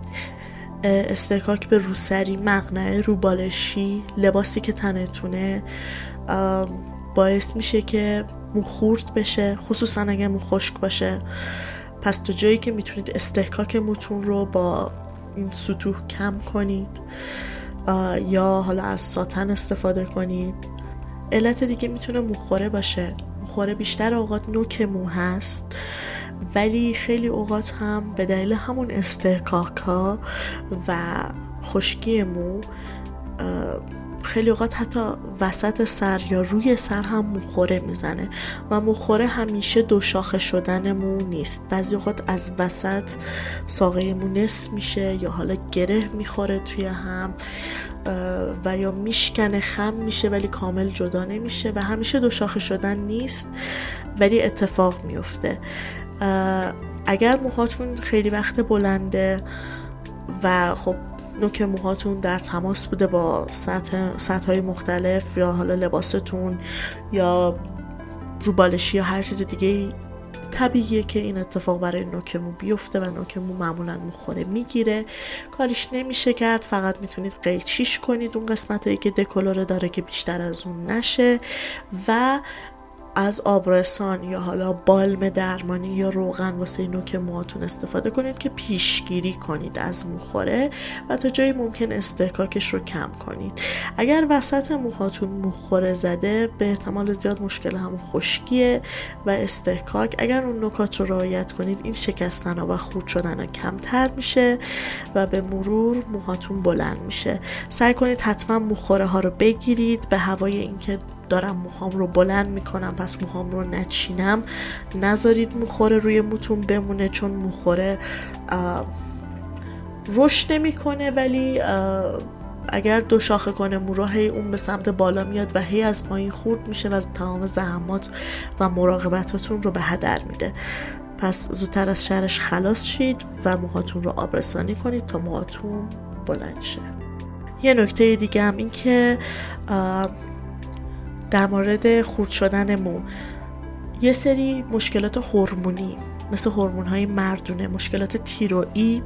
استحکاک به روسری مقنعه روبالشی لباسی که تنتونه باعث میشه که مو خورد بشه خصوصا اگر مو خشک باشه. پس تا جایی که می‌تونید استحکاک موتون رو با این سطوح کم کنید یا حالا از ساتن استفاده کنید. علت دیگه می‌تونه مخوره باشه. مخوره بیشتر اوقات نوک مو هست ولی خیلی اوقات هم به دلیل همون استحکاک و خشکی مو خیلی اوقات حتی وسط سر یا روی سر هم مخوره می‌زنه و مخوره همیشه دو شاخه شدن مو نیست. بعضی اوقات از وسط ساقه مو نصف میشه یا حالا گره می‌خوره توی هم. و یا میشکنه خم میشه ولی کامل جدا نمیشه و همیشه دو شاخه شدن نیست ولی اتفاق میفته. اگر موهاتون خیلی وقت بلنده و خب نوک موهاتون در تماس بوده با سطح, سطح های مختلف یا حالا لباستون یا روبالشی یا هر چیز دیگه طبیعیه که این اتفاق برای نوکمو بیفته و نوکمو معمولا مخوره می‌گیره. کاریش نمیشه کرد فقط می‌تونید قیچیش کنید. اون قسمت هایی که دکولوره داره که بیشتر از اون نشه. و از آبرسان یا حالا بالم درمانی یا روغن واسه نوک موهاتون استفاده کنید که پیشگیری کنید از موخوره و تا جایی ممکن استحکاکش رو کم کنید. اگر وسط موهاتون موخوره زده به احتمال زیاد مشکل همون خشکیه و استحکاک. اگر اون نکات رو رعایت کنید این شکستن و خورد شدن ها کمتر میشه و به مرور موهاتون بلند میشه. سعی کنید حتما موخوره ها رو بگیرید به هوای اینکه دارم موهام رو بلند می‌کنم پس موهام رو نچینم. نذارید موخوره روی موتون بمونه چون موخوره رشد نمی‌کنه ولی اگر دو شاخه کنه مو هی اون به سمت بالا میاد و هی از پایین خورد میشه و تمام زحمات و مراقبتاتون رو به هدر میده. پس زودتر از شرش خلاص شید و موهاتون رو آبرسانی کنید تا موهاتون بلند شه. یه نکته دیگه هم این که در مورد خورد شدن مو. یه سری مشکلات هورمونی مثل هورمون های مردونه مشکلات تیروئید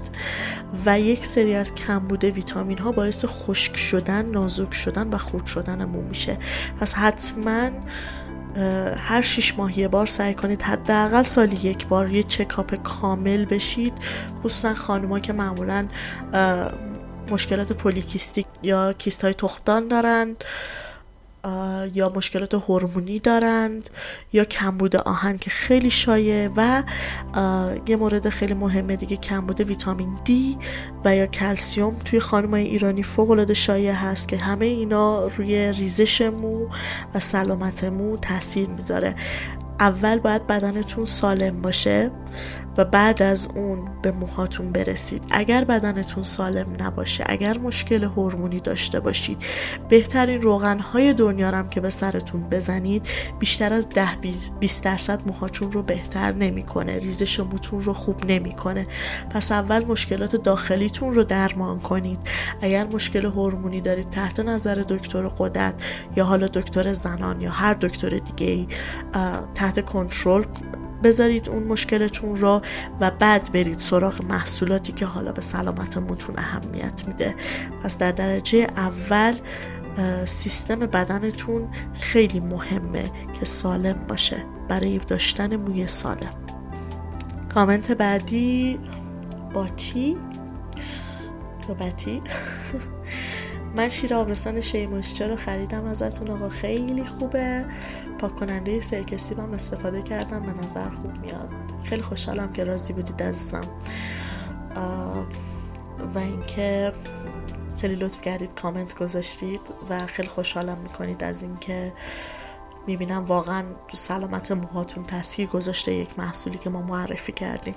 و یک سری از کمبود ویتامین ها باعث خشک شدن نازک شدن و خورد شدن مو میشه. پس حتما هر شیش ماه یه بار سعی کنید حداقل سالی یک بار یه چکاپ کامل بشید. خصوصا خانوما که معمولا مشکلات پولیکیستیک یا کیست های تخمدان دارند یا مشکلات هورمونی دارند یا کمبود آهن که خیلی شایع و یه مورد خیلی مهمه دیگه کمبود ویتامین دی و یا کلسیوم توی خانمای ایرانی فوق العاده شایع هست که همه اینا روی ریزش مو و سلامت مو تاثیر می‌ذاره. اول باید بدنتون سالم باشه و بعد از اون به موهاتون برسید. اگر بدنتون سالم نباشه اگر مشکل هورمونی داشته باشید بهترین روغن های دنیا هم که به سرتون بزنید بیشتر از 10 20 درصد موهاتون رو بهتر نمی‌کنه. ریزش موتون رو خوب نمی‌کنه. پس اول مشکلات داخلیتون رو درمان کنید. اگر مشکل هورمونی دارید تحت نظر دکتر قدرت یا حالا دکتر زنان یا هر دکتر دیگه ای تحت کنترل بذارید اون مشکلتون رو و بعد برید سراغ محصولاتی که حالا به سلامتمونتون اهمیت میده. پس در درجه اول سیستم بدنتون خیلی مهمه که سالم باشه. برای داشتن موی سالم. کامنت بعدی باتی باتی من شیر آبرسان شی رو خریدم ازتون آقا؟ خیلی خوبه. پاک کننده سرکسی هم استفاده کردم به نظر خوب میاد. خیلی خوشحالم که راضی بودید عزیزم. و اینکه خیلی لطف کردید کامنت گذاشتید و خیلی خوشحالم می‌کنید از اینکه می‌بینم واقعا تو سلامت موهاتون تاثیر گذاشته یک محصولی که ما معرفی کردیم.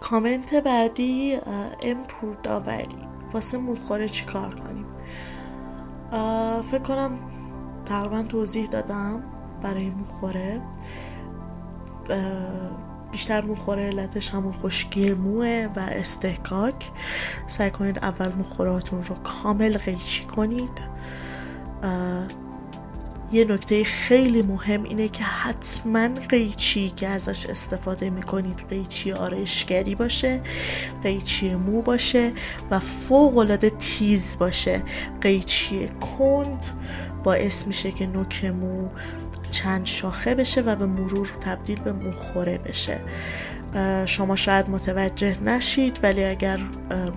کامنت بعدی امپور داوری واسه موخوره چی کار کنیم؟ فکر کنم تقریبا توضیح دادم برای موخوره بیشتر موخوره علتش همون خشکی موه و استحکاک. سعی کنید اول موخوراتون رو کامل قیچی کنید. یه نکته خیلی مهم اینه که حتما قیچی که ازش استفاده می‌کنید قیچی آرایشگری باشه قیچی مو باشه و فوق العاده تیز باشه. قیچی کند باعث میشه که نوک مو چند شاخه بشه و به مرور تبدیل به موخوره بشه. شما شاید متوجه نشید ولی اگر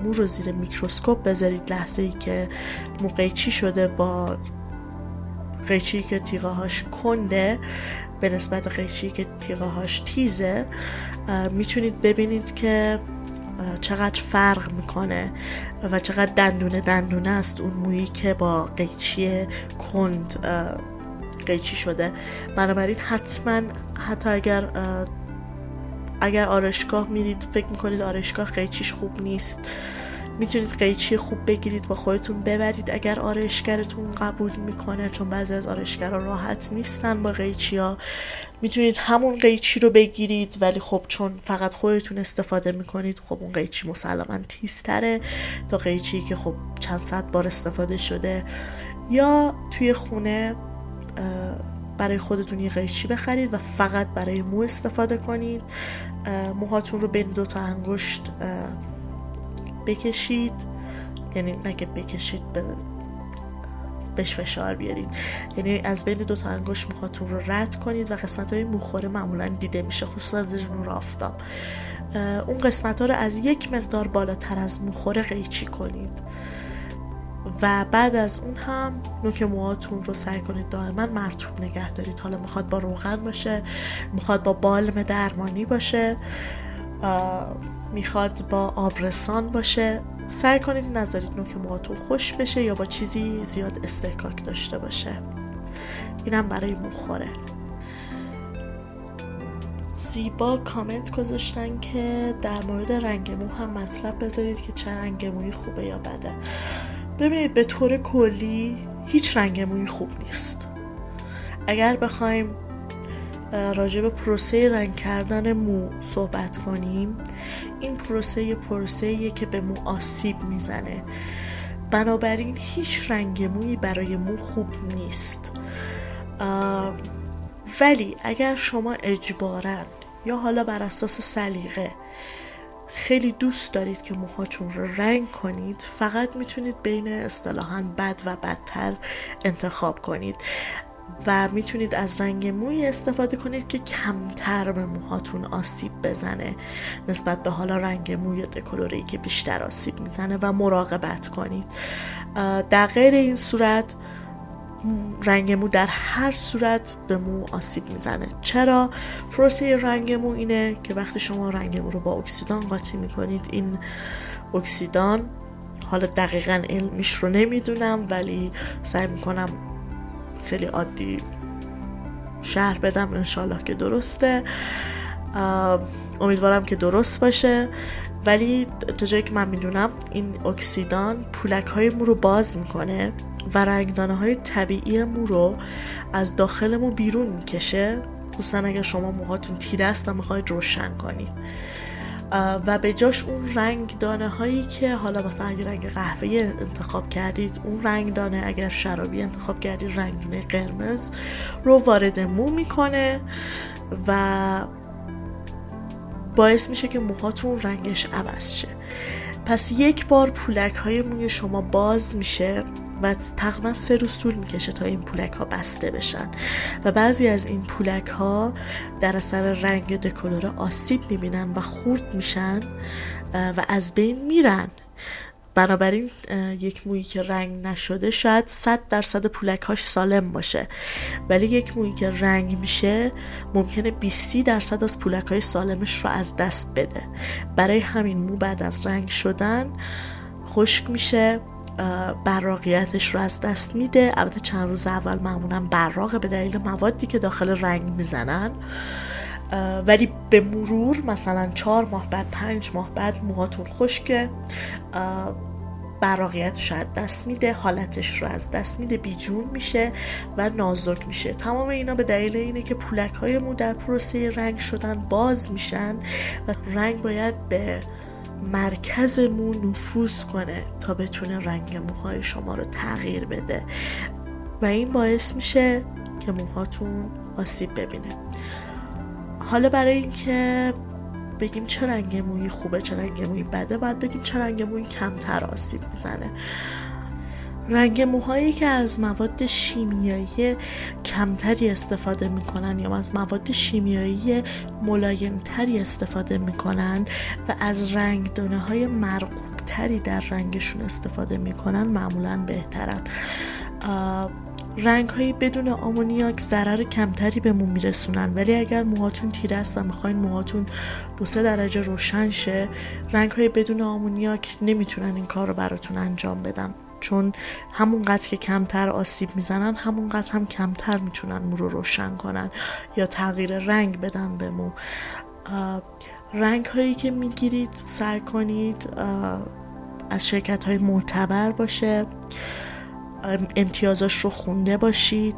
مو رو زیر میکروسکوپ بذارید لحظه ای که مو قیچی شده با قیچی که تیغه هاش کنده به نسبت قیچی که تیغه هاش تیزه می‌تونید ببینید که چقدر فرق می‌کنه و چقدر دندونه دندونه است اون مویی که با قیچی کند قیچی شده. بنابراین حتما حتی اگر اگر آرشگاه میرید فکر می‌کنید آرشگاه قیچیش خوب نیست. می‌تونید قیچی خوب بگیرید با خودتون ببرید. اگر آرایشگرتون قبول می‌کنه چون بعضی از آرایشگرها راحت نیستن با قیچی ها می‌تونید همون قیچی رو بگیرید ولی خب چون فقط خودتون استفاده می‌کنید خب اون قیچی مسلما تیزتره تا قیچی که خب چند صد بار استفاده شده. یا توی خونه برای خودتون یه قیچی بخرید و فقط برای مو استفاده کنید. موهاتون رو بین دو تا انگشت بکشید. یعنی نگه بکشید بهش فشار بیارید. یعنی از بین دو تا انگشت موهاتون رو رد کنید و قسمت های موخوره معمولا دیده میشه خصوصا زیر نور آفتاب. اون قسمت ها رو از یک مقدار بالاتر از موخوره قیچی کنید. و بعد از اون هم نوک موهاتون رو سعی کنید دائما مرتوب نگه دارید. حالا می‌خواد با روغن باشه می‌خواد با بالم درمانی باشه می‌خواد با آبرسان باشه. سعی کنید نذارید نوک موهاتون خوش بشه یا با چیزی زیاد استحکاک داشته باشه. اینم برای مخوره. زیبا کامنت گذاشتن که در مورد رنگ مو هم مطلب بذارید که چه رنگ موی خوبه یا بده. ببینید به طور کلی هیچ رنگ موی خوب نیست. اگر بخوایم راجع به پروسه رنگ کردن مو صحبت کنیم این پروسه پروسه که به مو آسیب می‌زنه. بنابراین هیچ رنگ مویی برای مو خوب نیست. ولی اگر شما اجبارا یا حالا بر اساس سلیقه خیلی دوست دارید که موهاتون رو رنگ کنید فقط می‌تونید بین اصطلاحا بد و بدتر انتخاب کنید. و می‌تونید از رنگ موی استفاده کنید که کمتر به موهاتون آسیب بزنه نسبت به حالا رنگ موی دکلوری که بیشتر آسیب می‌زنه و مراقبت کنید. در غیر این صورت رنگ مو در هر صورت به مو آسیب می‌زنه. چرا؟ پروسه رنگ مو اینه که وقتی شما رنگ مو رو با اکسیدان قاطی می‌کنید این اکسیدان حالا دقیقا علمیش رو نمی‌دونم ولی سعی می‌کنم خیلی عادی شهر بدم انشالله که درسته. امیدوارم که درست باشه. ولی تا جایی که من می‌دونم این اکسیدان پولک های مو رو باز می‌کنه و رنگدانه های طبیعی مو رو از داخل مو بیرون می‌کشه. خصوصا اگر شما موهاتون تیره است و می‌خواید روشن کنید. و به جاش اون رنگ دانه هایی که حالا مثلا اگر رنگ قهوه انتخاب کردید اون رنگ دانه اگر شرابی انتخاب کردید رنگ دانه قرمز رو وارد مو می‌کنه و باعث میشه که موهاتون رنگش عوض شه. پس یک بار پولک های موی شما باز میشه. و تقریبا سه روز طول می‌کشه تا این پولک ها بسته بشن. و بعضی از این پولک ها در اثر رنگ دکولور آسیب می‌بینن و خورد میشن و از بین میرن. بنابراین یک مویی که رنگ نشده شاید 100 درصد پولکاش سالم باشه. ولی یک مویی که رنگ میشه ممکنه 20 درصد از پولکای سالمش رو از دست بده. برای همین مو بعد از رنگ شدن خشک میشه. براقیتش رو از دست میده. البته چند روز اول معمولا براقه به دلیل موادی که داخل رنگ می‌زنن. ولی به مرور مثلا چهار ماه بعد پنج ماه بعد موهاتون خشکه. براقیتش رو از دست میده حالتش رو از دست میده بیجون میشه و نازک میشه. تمام اینا به دلیل اینه که پولک های مو در پروسه رنگ شدن باز میشن و رنگ باید به مرکز مو نفوذ کنه تا بتونه رنگ موهای شما رو تغییر بده. و این باعث میشه که موهاتون آسیب ببینه. حالا برای اینکه بگیم چه رنگ مویی خوبه چه رنگ مویی بده باید بگیم چه رنگ مویی کمتر آسیب می‌زنه. رنگ موهایی که از مواد شیمیایی کمتری استفاده می‌کنن یا از مواد شیمیایی ملایمتری استفاده می‌کنن و از رنگ دانه های مرقوبتری در رنگشون استفاده می‌کنن معمولا بهترن. رنگ هایی بدون آمونیاک ضرر کمتری به مو میرسونن. ولی اگر موهاتون تیره است و می‌خواین موهاتون دو سه درجه روشن شه رنگ های بدون آمونیاک نمی‌تونن این کار رو براتون انجام بدن. چون همونقدر که کمتر آسیب می‌زنن همونقدر هم کمتر می‌تونن مو رو روشن کنن یا تغییر رنگ بدن به مو. رنگ هایی که می‌گیرید سعی کنید از شرکت های معتبر باشه امتیازاش رو خونده باشید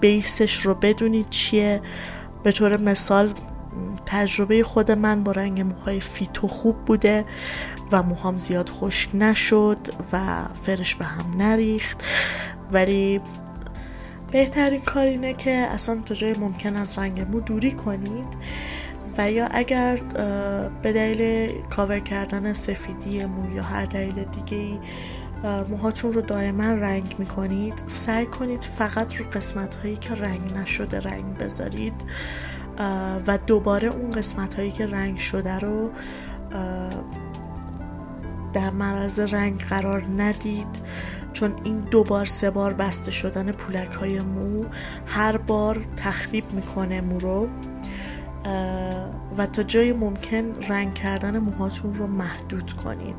بیسش رو بدونید چیه. به طور مثال تجربه خود من با رنگ موهای Phyto خوب بوده. و موهام زیاد خشک نشد و فرش به هم نریخت. ولی بهترین کار اینه که اصلا تا جای ممکن از رنگ مو دوری کنید و یا اگر به دلیل کاور کردن سفیدی مو یا هر دلیل دیگه ای موهاتون رو دائما رنگ می‌کنید سعی کنید فقط رو قسمت هایی که رنگ نشده رنگ بذارید و دوباره اون قسمت هایی که رنگ شده رو در معرض رنگ قرار ندید چون این دو بار سه بار بسته شدن پولک های مو هر بار تخریب می‌کنه مو رو و تا جای ممکن رنگ کردن موهاتون رو محدود کنید.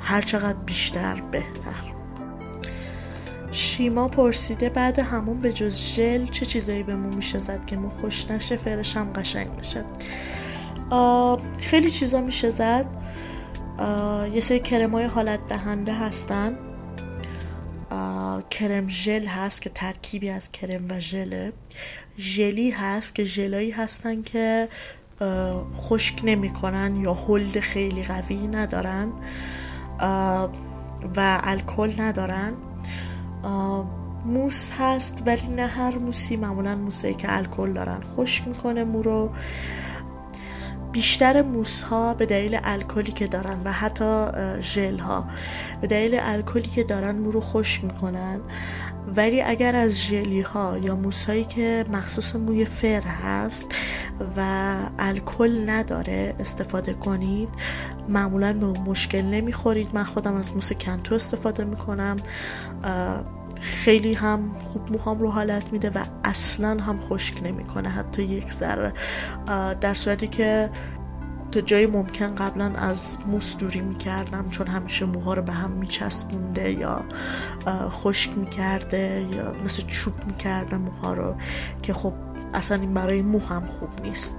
هر چقدر بیشتر بهتر. شیما پرسیده بعد همون به جز ژل چه چیزایی به مو میشه زد که مو خوش نشه فرش هم قشنگ بشه خیلی چیزا میشه زد. یه سری کرمای حالت دهنده هستن. کرم ژل هست که ترکیبی از کرم و ژله ژلی هست که ژلایی هستن که خشک نمی‌کنن یا هلد خیلی قوی ندارن و الکل ندارن. موس هست ولی نه هر موسی معمولا موسایی که الکل دارن خشک می‌کنه مو رو. بیشتر موس ها به دلیل الکلی که دارن و حتی ژل ها به دلیل الکلی که دارن مو رو خشک می‌کنن. ولی اگر از ژلی ها یا موس هایی که مخصوص موی فر هست و الکل نداره استفاده کنید معمولا به مشکل نمی‌خورید. من خودم از موس کنتو استفاده می‌کنم. خیلی هم خوب موهام رو حالت میده و اصلا هم خشک نمی‌کنه. حتی یک ذره در صورتی که تا جایی ممکن قبلا از موس دوری می‌کردم چون همیشه موها رو به هم میچسبونده یا خشک می‌کرده یا مثل چوب می‌کرده موها رو که خب اصلا این برای مو هم خوب نیست.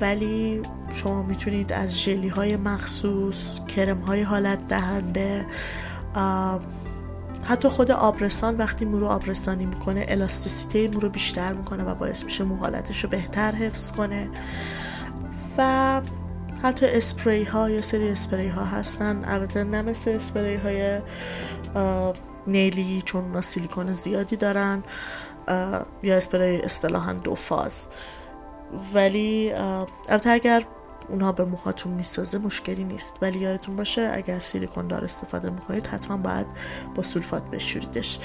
ولی شما می‌تونید از ژلی های مخصوص کرم های حالت دهنده حتی خود آبرسان وقتی مو رو آبرسانی می‌کنه الاستیسیته مو رو بیشتر می‌کنه و باعث میشه مو حالتش رو بهتر حفظ کنه. و حتی اسپری ها یا سری اسپری ها هستن. البته نه مثل اسپری های نیلی چون اونا سیلیکون زیادی دارن یا اسپری اصطلاحا دو فاز ولی البته اگر اونها به موهاتون می‌سازه مشکلی نیست. ولی یادتون باشه اگر سیلیکون دار استفاده می‌کنید حتما باید با سولفات بشوریدش.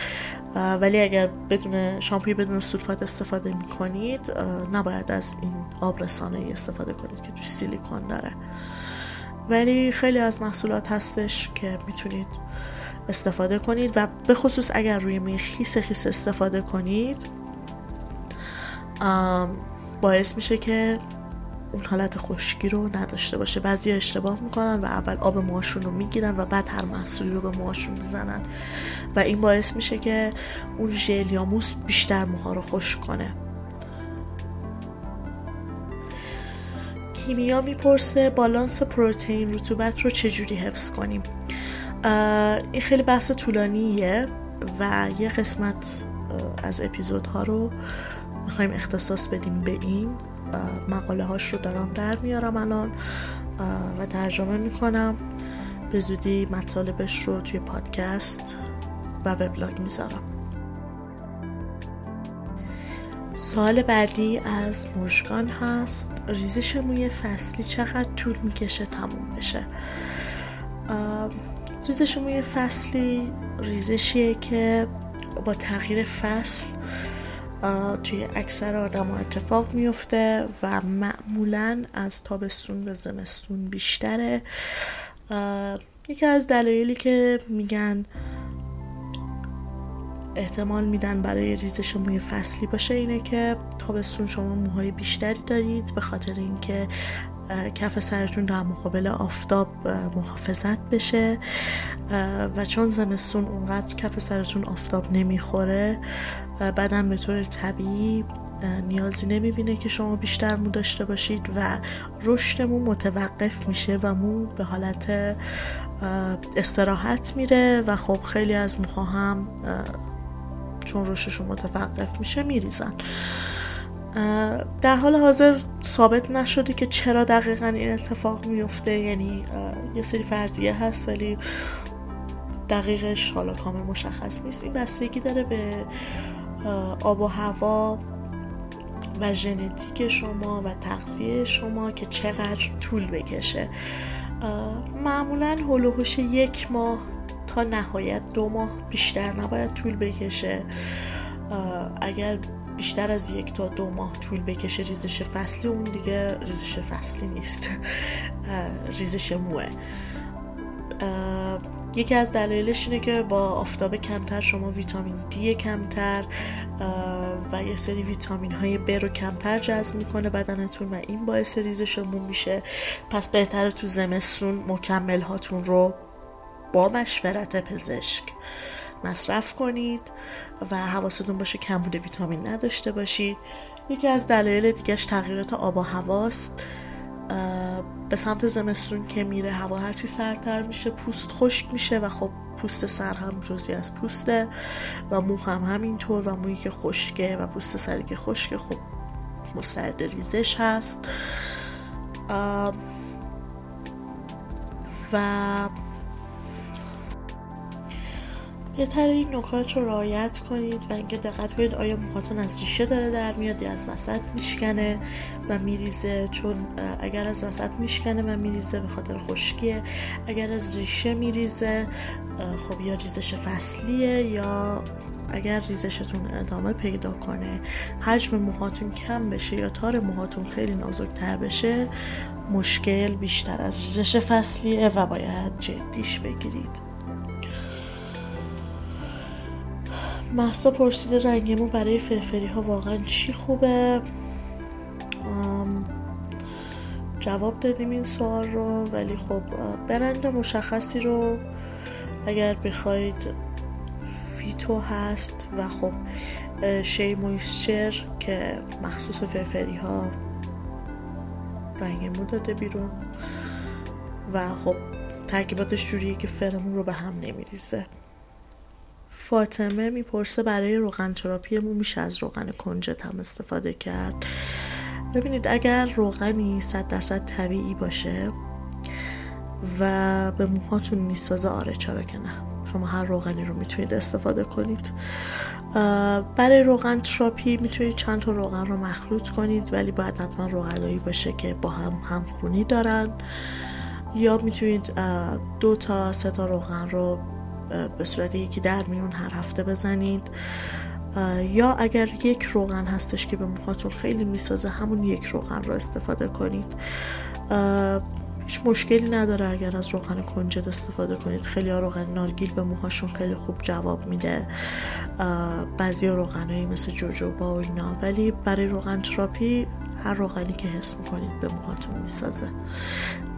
ولی اگر بدون شامپوی بدون سولفات استفاده می‌کنید نباید از این آب رسانه استفاده کنید که توش سیلیکون داره. ولی خیلی از محصولات هستش که می‌تونید استفاده کنید و به خصوص اگر روی می خیس خیس استفاده کنید باعث میشه که اون حالت خشکی رو نداشته باشه. بعضی اشتباه می‌کنن و اول آب موهاشون رو می‌گیرن و بعد هر محصولی رو به موهاشون می‌زنن. و این باعث میشه که اون ژل یا موس بیشتر موها رو خشک کنه. کیمیا می‌پرسه بالانس پروتئین رطوبت رو چجوری حفظ کنیم؟ این خیلی بحث طولانیه و یه قسمت از اپیزودها رو می‌خوایم اختصاص بدیم به این. مقاله هاش رو دارم در میارم الان و ترجمه می‌کنم. به زودی مطالبش رو توی پادکست و وبلاگ می‌ذارم. سوال بعدی از مژگان هست ریزش موی فصلی چقدر طول می‌کشه تموم بشه؟ ریزش موی فصلی ریزشیه که با تغییر فصل توی اکثر آدم اتفاق میفته و معمولا از تابستون به زمستون بیشتره. یکی از دلایلی که میگن احتمال میدن برای ریزش موی فصلی باشه اینه که تابستون شما موهای بیشتری دارید به خاطر اینکه کف سرتون در مقابل آفتاب محافظت بشه و چون زمستون اونقدر کف سرتون آفتاب نمی‌خوره بدن به طور طبیعی نیازی نمی‌بینه که شما بیشتر مو داشته باشید و رشد مو متوقف میشه و مو به حالت استراحت میره و خب خیلی از موها هم چون رشدشون متوقف میشه میریزن. در حال حاضر ثابت نشده که چرا دقیقا این اتفاق میفته. یعنی یه سری فرضیه هست ولی دقیقش حالا کامل مشخص نیست. این بستگی داره به آب و هوا و ژنتیک شما و تغذیه شما که چقدر طول بکشه. معمولا هلوهوش یک ماه تا نهایت دو ماه بیشتر نباید طول بکشه. اگر بیشتر از یک تا دو ماه طول بکشه ریزش فصلی اون دیگه ریزش فصلی نیست. ریزش موه. یکی از دلایلش اینه که با آفتاب کمتر شما ویتامین دی کمتر و یه سری ویتامین های ب رو کمتر جذب می‌کنه بدنتون و این باعث ریزش مو میشه. پس بهتره تو زمستون مکمل هاتون رو با مشورت پزشک مصرف کنید. و حواستون باشه کمبود ویتامین نداشته باشید یکی از دلایل دیگهش تغییرات آب و هواست به سمت زمستون که میره هوا هرچی سرتر میشه پوست خشک میشه و خب پوست سر هم جزی از پوسته و مو هم همینطور و مویی که خشکه و پوست سری که خشکه خب مستعد ریزش هست. و بهتر این نکات رو رعایت کنید و اینکه دقت کنید آیا موهاتون از ریشه داره در میاد یا از وسط میشکنه و میریزه. چون اگر از وسط میشکنه و میریزه به خاطر خشکیه. اگر از ریشه میریزه خب یا ریزش فصلیه یا اگر ریزشتون ادامه پیدا کنه حجم موهاتون کم بشه یا تار موهاتون خیلی نازکتر بشه مشکل بیشتر از ریزش فصلیه و باید جدیش بگیرید. محسا پرسیده رنگمون برای فرفری ها واقعا چی خوبه؟ جواب دادیم این سوال رو ولی خب برند مشخصی رو اگر بخواید Phyto هست و خب Shea Moisture که مخصوص فرفری ها رنگ مو داده بیرون و خب ترکیباتش جوریه که فرمون رو به هم نمیریزه. فاطمه می‌پرسه برای روغن تراپی مو میشه از روغن کنجد هم استفاده کرد. ببینید اگر روغنی صد درصد طبیعی باشه و به موهاتون می‌سازه آره چرا که نه. شما هر روغنی رو می‌تونید استفاده کنید. برای روغن تراپی می‌تونید چند تا روغن رو مخلوط کنید ولی باید حتما روغنایی باشه که با هم همخونی دارن. یا می‌تونید دو تا سه تا روغن رو به صورت یکی در میون هر هفته بزنید. یا اگر یک روغن هستش که به موهاتون خیلی می‌سازه همون یک روغن رو استفاده کنید. هیچ مشکلی نداره اگر از روغن کنجد استفاده کنید. خیلی ها روغن نارگیل به موهاشون خیلی خوب جواب میده. بعضی روغنایی مثل جوجوبا و اینا ولی برای روغن تراپی هر روغنی که حس می‌کنید به موهاتون می‌سازه.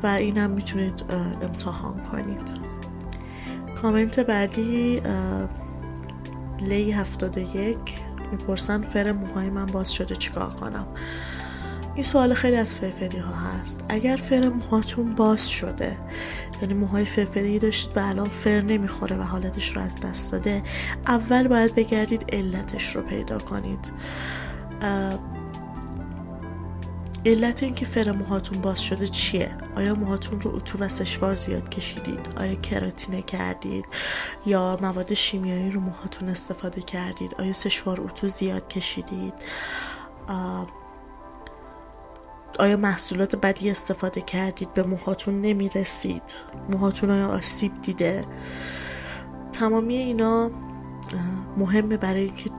و اینم می‌تونید امتحان کنید. کامنت بعدی لی 71 می‌پرسن فر موهای من باز شده چیکار کنم؟ این سوال خیلی از فرفری ها هست. اگر فر موهاتون باز شده یعنی موهای فرفری داشتید و الان فر نمی‌خوره و حالتش رو از دست داده اول باید بگردید علتش رو پیدا کنید. علت اینکه فر موهاتون باز شده چیه؟ آیا موهاتون رو اتو و سشوار زیاد کشیدید؟ آیا کراتینه کردید؟ یا مواد شیمیایی رو موهاتون استفاده کردید؟ آیا سشوار اتو زیاد کشیدید؟ آیا محصولات بدی استفاده کردید؟ به موهاتون نمی‌رسید. موهاتون آیا آسیب دیده؟ تمامی اینا مهمه برای اینکه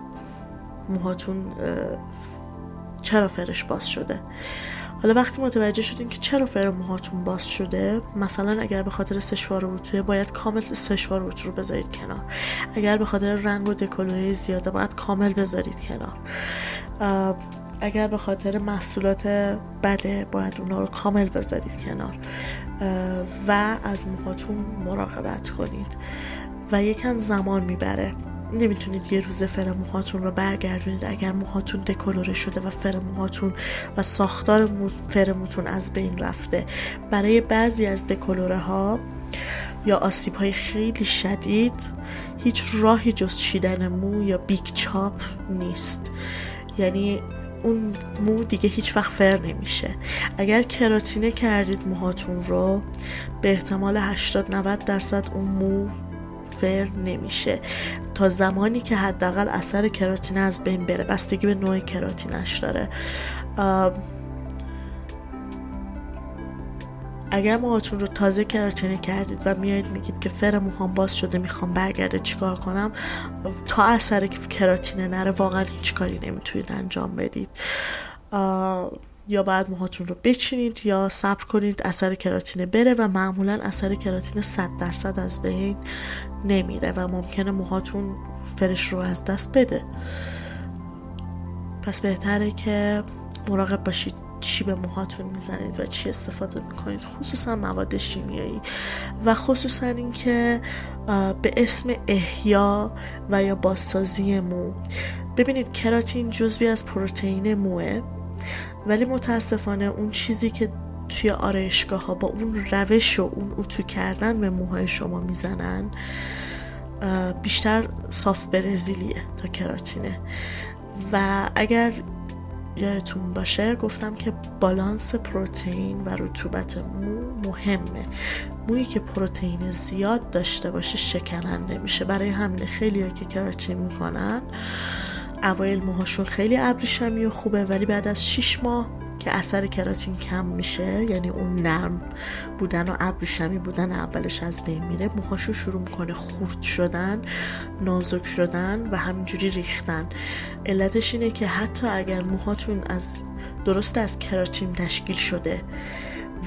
موهاتون چرا فرش باز شده. حالا وقتی متوجه شدیم که چرا فر موهاتون باز شده مثلا اگر به خاطر سشوار اتوه باید کامل سشوار اتو رو بذارید کنار. اگر به خاطر رنگ و دکولوری زیاده باید کامل بذارید کنار. اگر به خاطر محصولات بده باید اونا رو کامل بذارید کنار. و از موهاتون مراقبت کنید. و یکم زمان می‌بره. نمی‌تونید یه روز فر موهاتون رو برگردونید. اگر موهاتون دکولوره شده و فر موهاتون و ساختار مو فر موتون از بین رفته برای بعضی از دکولوره ها یا آسیب های خیلی شدید هیچ راهی جز چیدن مو یا big chop نیست. یعنی اون مو دیگه هیچ وقت فر نمیشه. اگر کراتینه کردید موهاتون رو به احتمال 80 90 درصد اون مو فر نمیشه. تا زمانی که حداقل اثر کراتین از بین بره. بستگی به نوع کراتینش داره. اگر موهاتون رو تازه کراتینه کردید و میایید میگید که فر موهام باز شده می‌خوام برگرده چیکار کنم تا اثر کراتینه نره واقعا هیچ کاری نمی‌تونید انجام بدید. یا بعد موهاتون رو بچینید یا صبر کنید اثر کراتینه بره و معمولا اثر کراتین 100 درصد از بین نمیره و ممکنه موهاتون فرش رو از دست بده. پس بهتره که مراقب باشید چی به موهاتون می‌زنید و چی استفاده می‌کنید خصوصا مواد شیمیایی. و خصوصا اینکه به اسم احیا و یا بازسازی مو. ببینید کراتین جزوی از پروتئین موه ولی متاسفانه اون چیزی که توی آرایشگاه ها با اون روش و اون اتو کردن به موهای شما می‌زنن بیشتر صاف برزیلیه تا کراتینه. و اگر یادتون باشه گفتم که بالانس پروتئین و رطوبت مو مهمه. مویی که پروتئین زیاد داشته باشه شکننده میشه. برای همین خیلی که کراتین می‌کنن اوایل موهاشون خیلی ابریشمی و خوبه ولی بعد از 6 ماه که اثر کراتین کم میشه یعنی اون نرم بودن و ابریشمی بودن اولش از بین میره موهاشو شروع می‌کنه خورد شدن نازک شدن و همینجوری ریختن. علتش اینه که حتی اگر موهاتون از درست از کراتین تشکیل شده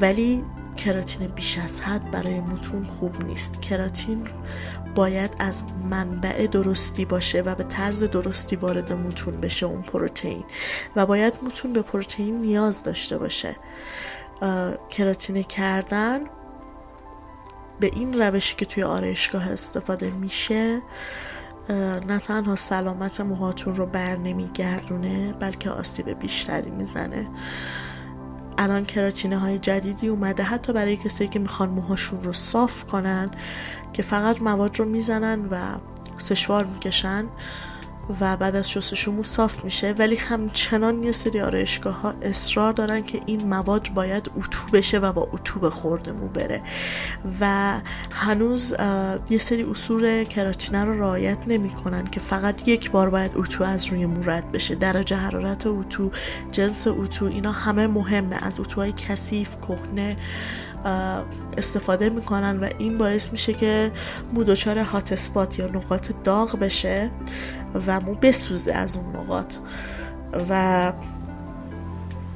ولی کراتین بیش از حد برای موتون خوب نیست. کراتین باید از منبع درستی باشه و به طرز درستی وارد موتون بشه اون پروتئین و باید موتون به پروتئین نیاز داشته باشه. کراتین کردن به این روشی که توی آرایشگاه استفاده میشه نه تنها سلامت موهاتون رو بر نمیگردونه بلکه آسیب بیشتری می‌زنه. الان کراتینه های جدیدی اومده حتی برای کسایی که می‌خوان موهاشون رو صاف کنن که فقط مواد رو می‌زنن و سشوار می‌کشن. و بعد از شستشو صاف میشه ولی همچنان یه سری آرایشگاه ها اصرار دارن که این مواد باید اتو بشه و با اتو به خوردمو بره. و هنوز یه سری اصول کراتینه رو رعایت نمی‌کنن که فقط یک بار باید اتو از روی مو رد بشه. درجه حرارت اتو جنس اتو اینا همه مهمه. از اتوهای کثیف کهنه استفاده می‌کنن و این باعث میشه که مو دچار هات اسپات یا نقاط داغ بشه. و مو بسوزه از اون نقاط. و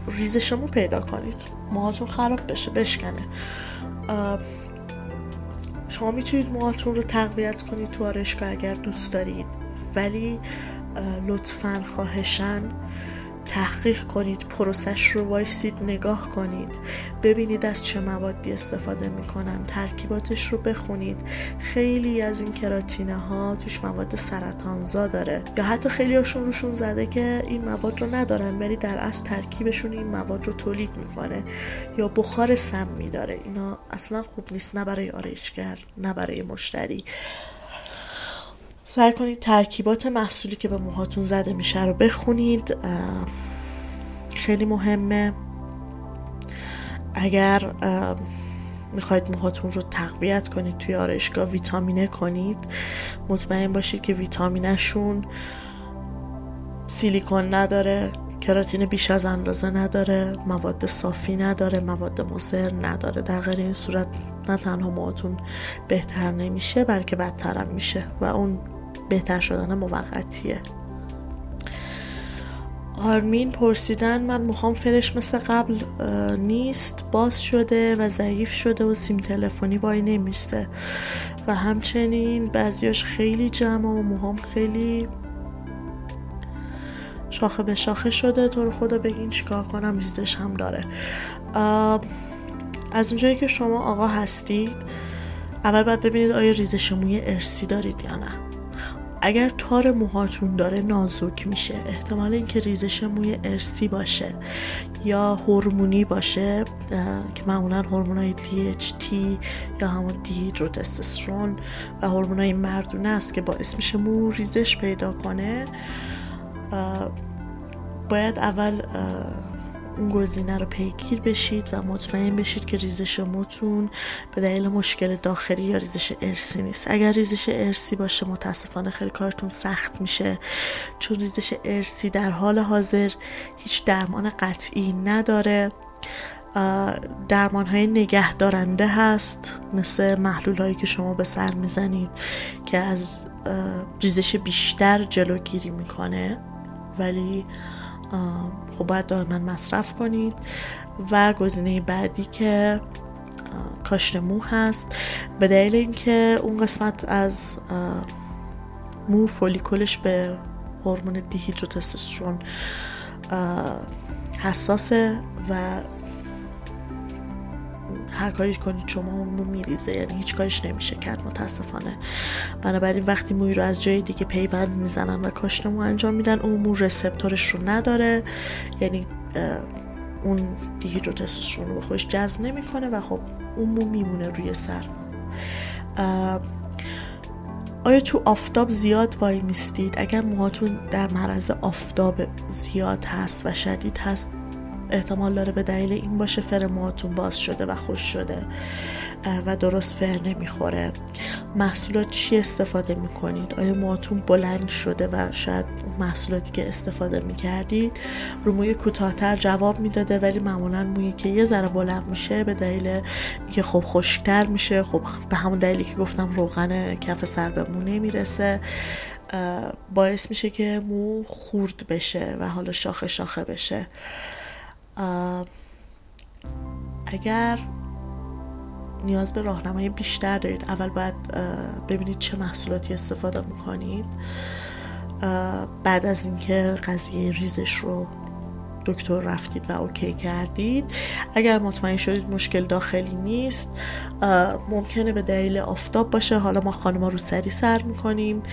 ریزش مو پیدا کنید. موهاتون خراب بشه بشکنه. شما می‌تونید موهاتون رو تقویت کنید تو آرشگاه اگر دوست دارید ولی لطفا خواهشن تحقیق کنید پروسش رو وایسید نگاه کنید. ببینید از چه موادی استفاده می‌کنن ترکیباتش رو بخونید. خیلی از این کراتینه ها توش مواد سرطانزا داره. یا حتی خیلی هاشون روشون زده که این مواد رو ندارن ولی در اصل ترکیبشون این مواد رو تولید می‌کنه. یا بخار سمی داره اینا اصلا خوب نیست نه برای آرایشگر نه برای مشتری. سعی کنید ترکیبات محصولی که به موهاتون زده میشه رو بخونید. خیلی مهمه. اگر می‌خواید موهاتون رو تقویت کنید توی آرایشگاه ویتامینه کنید مطمئن باشید که ویتامینشون سیلیکون نداره کراتین بیش از اندازه نداره مواد صافی نداره مواد مضر نداره. در غیر این صورت نه تنها موهاتون بهتر نمیشه بلکه بدترم میشه. و اون بهتر شدن موقتیه. آرمین پرسیدن من می‌خوام فرش مثل قبل نیست باز شده و ضعیف شده و سیم تلفنی وای نمیسته. و همچنین بعضیاش خیلی جمع و موهام خیلی شاخه به شاخه شده. تو رو خدا بگین چیکار کنم ریزش هم داره. از اونجایی که شما آقا هستید اول باید ببینید آیا ریزش موی ارسی دارید یا نه. اگر تار موهاتون داره نازک میشه احتمال اینکه ریزش موی ارسی باشه یا هورمونی باشه که معمولا هورمونای DHT یا همون دیهیدروتستوسترون و هورمونای مردونه است که باعث میشه مو ریزش پیدا کنه. باید اول اون گزینه رو پیگیر بشید و مطمئن بشید که ریزش موتون به دلیل مشکل داخلی یا ریزش ارسی نیست. اگر ریزش ارسی باشه متاسفانه خیلی کارتون سخت میشه چون ریزش ارسی در حال حاضر هیچ درمان قطعی نداره. درمان های نگه دارنده هست مثل محلول هایی که شما به سر می‌زنید که از ریزش بیشتر جلوگیری می‌کنه. ولی خب باید دائما مصرف کنید. و گزینه بعدی که کاشت مو هست. به دلیل اینکه اون قسمت از مو فولیکولش به هورمون دیهیدروتستوسترون حساسه و هر کاری کنید شما اون مو میریزه یعنی هیچ کارش نمیشه کرد متاسفانه. بنابراین وقتی موی رو از جای دیگه پیوند می‌زنن و کاشت مو انجام میدن اون مو رسپتورش رو نداره. یعنی اون دیهیدروتستوسترون رو به خودش جذب نمی‌کنه و خب اون مو میمونه روی سر. آیا تو آفتاب زیاد وای میستید اگر موهاتون در معرض آفتاب زیاد هست و شدید هست احتمال داره به دلیل این باشه فر موهاتون باز شده و خوش شده و درست فر نمی‌خوره. محصولات چی استفاده می‌کنید؟ آیا موهاتون بلند شده و شاید محصولاتی که استفاده می‌کردید رو موی کوتاهتر جواب می‌داده ولی معمولا مویی که یه ذره بلند میشه به دلیل که خب خشکتر میشه؟ خب به همون دلیلی که گفتم روغن کف سر به مو نمی‌رسه. باعث میشه که مو خورد بشه و حالا شاخه شاخه بشه. اگر نیاز به راهنمایی بیشتر دارید اول باید ببینید چه محصولاتی استفاده می‌کنید بعد از اینکه قضیه ریزش رو دکتر رفتید و اوکی کردید. اگر مطمئن شدید مشکل داخلی نیست ممکنه به دلیل آفتاب باشه. حالا ما خانما رو سری سر می‌کنیم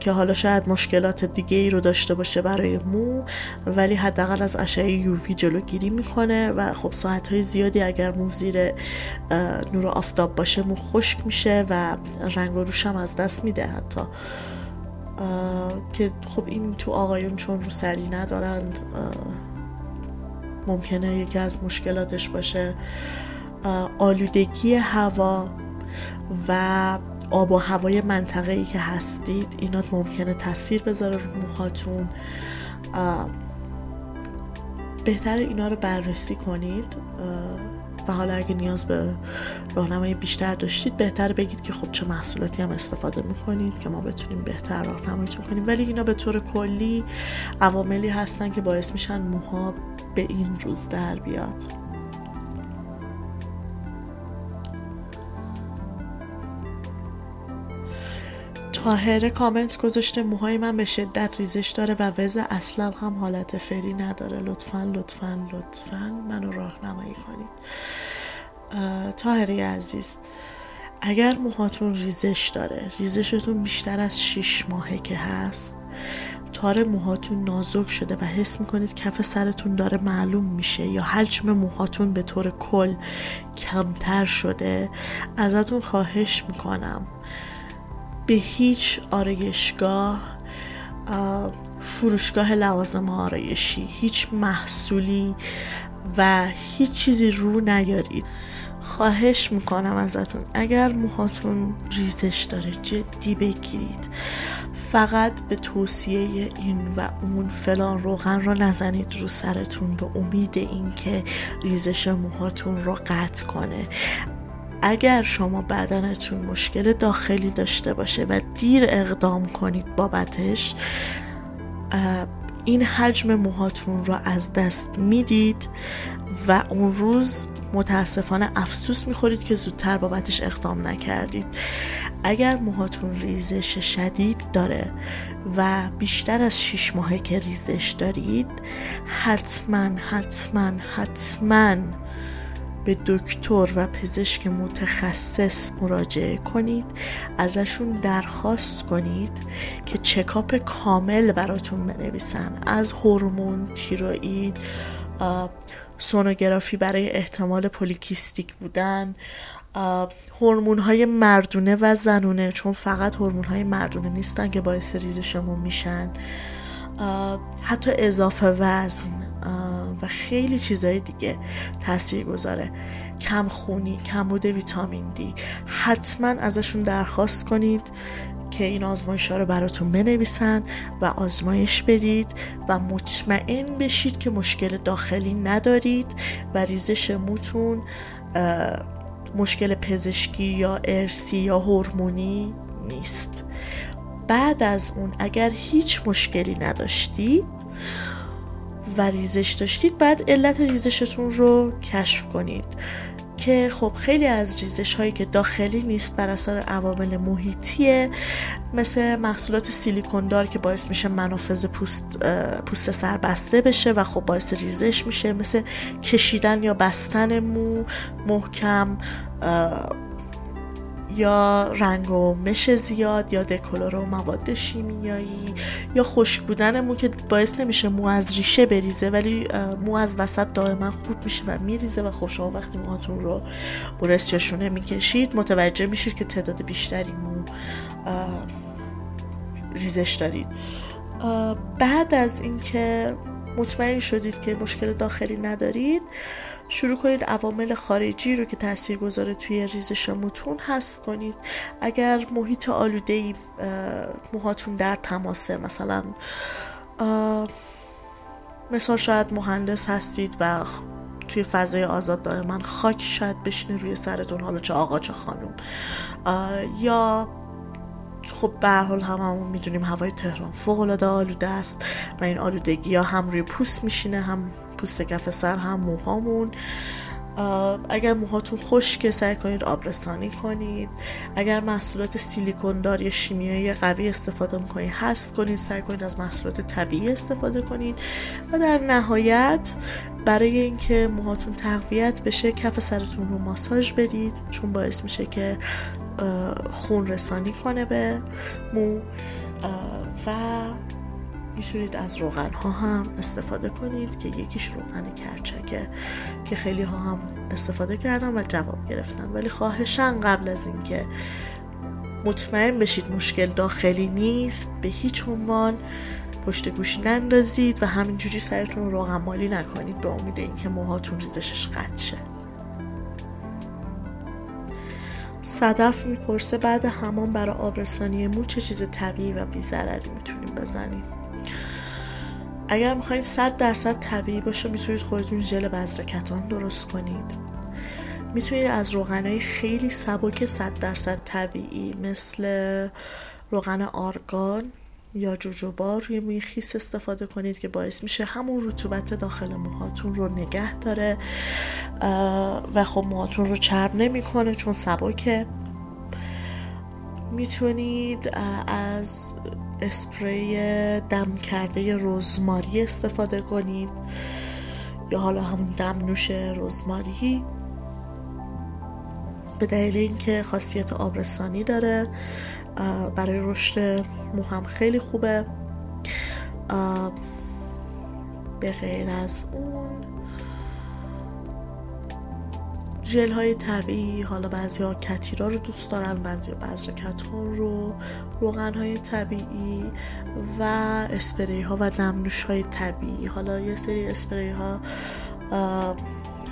که حالا شاید مشکلات دیگه ای رو داشته باشه برای مو ولی حداقل از اشعه یووی جلوگیری می‌کنه و خب ساعت های زیادی اگر مو زیر نور آفتاب باشه مو خشک میشه و رنگ و روش هم از دست میده حتی. که خب این تو آقایون چون رو سری ندارند ممکنه یکی از مشکلاتش باشه. آلودگی هوا و آب و هوای منطقه ای که هستید اینا ممکنه تاثیر بذاره رو موهاتون. بهتر اینا رو بررسی کنید. و حالا اگه نیاز به راهنمایی بیشتر داشتید بهتر بگید که خب چه محصولاتی هم استفاده می‌کنید که ما بتونیم بهتر راهنماییتون کنیم. ولی اینا به طور کلی عواملی هستن که باعث میشن موها به این روز در بیاد. تاهره کامنت گذاشته موهای من به شدت ریزش داره و وضع اصلا هم حالت فری نداره. لطفا لطفا لطفا. منو راهنمایی کنید. تاهره عزیز اگر موهاتون ریزش داره ریزشتون بیشتر از 6 ماهه که هست تار موهاتون نازک شده و حس می‌کنید کف سرتون داره معلوم میشه یا حجم موهاتون به طور کل کمتر شده ازتون خواهش می‌کنم. به هیچ آرایشگاه فروشگاه لوازم آرایشی هیچ محصولی و هیچ چیزی رو نیارید. خواهش می‌کنم ازتون اگر موهاتون ریزش داره جدی بگیرید. فقط به توصیه این و اون فلان روغن رو نزنید رو سرتون به امید اینکه ریزش موهاتون رو قطع کنه. اگر شما بدنتون مشکل داخلی داشته باشه و دیر اقدام کنید بابتش این حجم موهاتون رو از دست می‌دید و اون روز متاسفانه افسوس می‌خورید که زودتر بابتش اقدام نکردید. اگر موهاتون ریزش شدید داره و بیشتر از 6 ماهه که ریزش دارید حتما حتما حتما به دکتر و پزشک متخصص مراجعه کنید ازشون درخواست کنید که چکاپ کامل براتون بنویسن. از هورمون تیروئید سونوگرافی برای احتمال پولیکیستیک بودن هورمون های مردونه و زنونه چون فقط هورمون های مردونه نیستن که باعث ریزشمون میشن. حتی اضافه وزن. و خیلی چیزهای دیگه تاثیر گذاره کم خونی کمبود ویتامین دی. حتما ازشون درخواست کنید که این آزمایش ها رو براتون بنویسن و آزمایش بدید و مطمئن بشید که مشکل داخلی ندارید و ریزش موتون مشکل پزشکی یا ارسی یا هورمونی نیست. بعد از اون اگر هیچ مشکلی نداشتید و ریزش داشتید بعد علت ریزشتون رو کشف کنید. که خب خیلی از ریزش هایی که داخلی نیست بر اثر عوامل محیطیه مثل محصولات سیلیکوندار که باعث میشه منافذ پوست, پوست سر بسته بشه و خب باعث ریزش میشه مثل کشیدن یا بستن مو محکم یا رنگ و مش زیاد یا دکلور و مواد شیمیایی یا خشک بودن مو که باعث نمیشه مو از ریشه بریزه ولی مو از وسط دائما خورد میشه و میریزه و شما وقتی موهاتون رو برس یا شونه می‌کشید متوجه میشید که تعداد بیشتری مو ریزش دارید. بعد از اینکه مطمئن شدید که مشکل داخلی ندارید شروع کنید عوامل خارجی رو که تاثیر گذاره توی ریزش موتون حذف کنید. اگر محیط آلوده ای موهاتون در تماسه مثلا مثال شاید مهندس هستید و توی فضای آزاد دائما خاک شاید بشینه روی سرتون حالا چه آقا چه خانم. یا خب به حال هممون می‌دونیم هوای تهران فوق العاده آلوده است و این آلودگی ها هم روی پوست میشینه هم پوست کف سر هم موهامون. اگر موهاتون خشکه سعی کنید آبرسانی کنید. اگر محصولات سیلیکوندار یا شیمیایی قوی استفاده می‌کنید حذف کنید سعی کنید از محصولات طبیعی استفاده کنید. و در نهایت برای اینکه موهاتون تقویت بشه کف سرتون رو ماساژ بدید چون باعث میشه که خون رسانی کنه به مو. و می‌تونید از روغن ها هم استفاده کنید که یکیش روغن کرچکه که خیلی ها هم استفاده کردن و جواب گرفتن. ولی خواهشن قبل از اینکه مطمئن بشید مشکل داخلی نیست به هیچ عنوان پشت گوشی نندازید و همینجوری سرتون رو روغن مالی نکنید به امید اینکه موهاتون ریزشش قطع شه. صدف می‌پرسه بعد همان برای آبرسانی مو چه چیز طبیعی و بیزرری می‌تونیم بزنیم؟ اگر می‌خواین صد درصد طبیعی باشه می‌تونید خودتون ژل بذرکتان درست کنید. می‌تونید از روغنهای خیلی سبک صد درصد طبیعی مثل روغن آرگان یا جوجوبا روی موی خیس استفاده کنید که باعث میشه همون رطوبت داخل موهاتون رو نگه داره و خب موهاتون رو چرب نمی‌کنه چون سبکه. می‌تونید از اسپری دم کرده رزماری استفاده کنید. یا حالا همون دم نوش رزماری به دلیل اینکه خاصیت آبرسانی داره برای رشد مو هم خیلی خوبه. به غیر از اون. ژل های طبیعی حالا بعضی ها کتیرا رو دوست دارن بعضی ها بذر کتان رو روغن های طبیعی و اسپری ها و دمنوش های طبیعی. حالا یه سری اسپری ها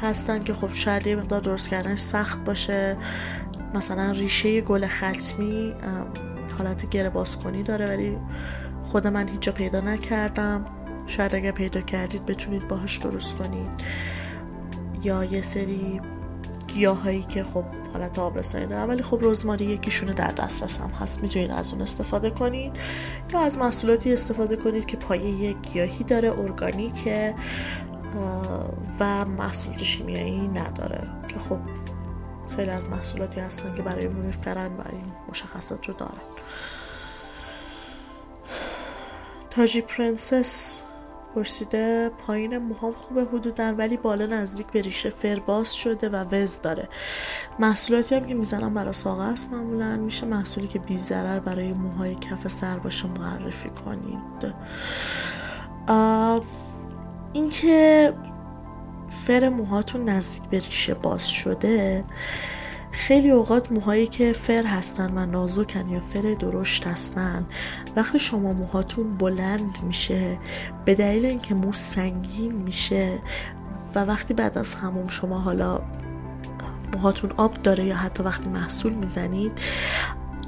هستن که خب شاید یه مقدار درست کردنش سخت باشه. مثلا ریشه گل ختمی حالت گره باز کنی داره ولی خود من هیچ جا پیدا نکردم. شاید اگر پیدا کردید بتونید باهاش درست کنید. یا یه سری گیاهایی که خب حالت آبرسانی دارن ولی خب رزماری یکیشونه در دسترس هم هست. می‌تونید از اون استفاده کنید. یا از محصولاتی استفاده کنید که پایه یک گیاهی داره ارگانیکه و محصولات شیمیایی نداره. که خب خیلی از محصولاتی هستن که برای میفرن و این مشخصات رو دارن. تاجی پرنسس پرسیده پایین موهام خوبه حدودن ولی بالا نزدیک به ریشه فرباز شده و وز داره. محصولاتی هم که می‌زنم برای ساقه است معمولا میشه محصولی که بی برای موهای کف سر باشه معرفی کنید. اینکه فر موهاتون نزدیک به ریشه باز شده خیلی اوقات موهایی که فر هستن و نازکن یا فر درشت هستن وقتی شما موهاتون بلند میشه به دلیل اینکه مو سنگین میشه و وقتی بعد از هموم شما حالا موهاتون آب داره یا حتی وقتی محصول می‌زنید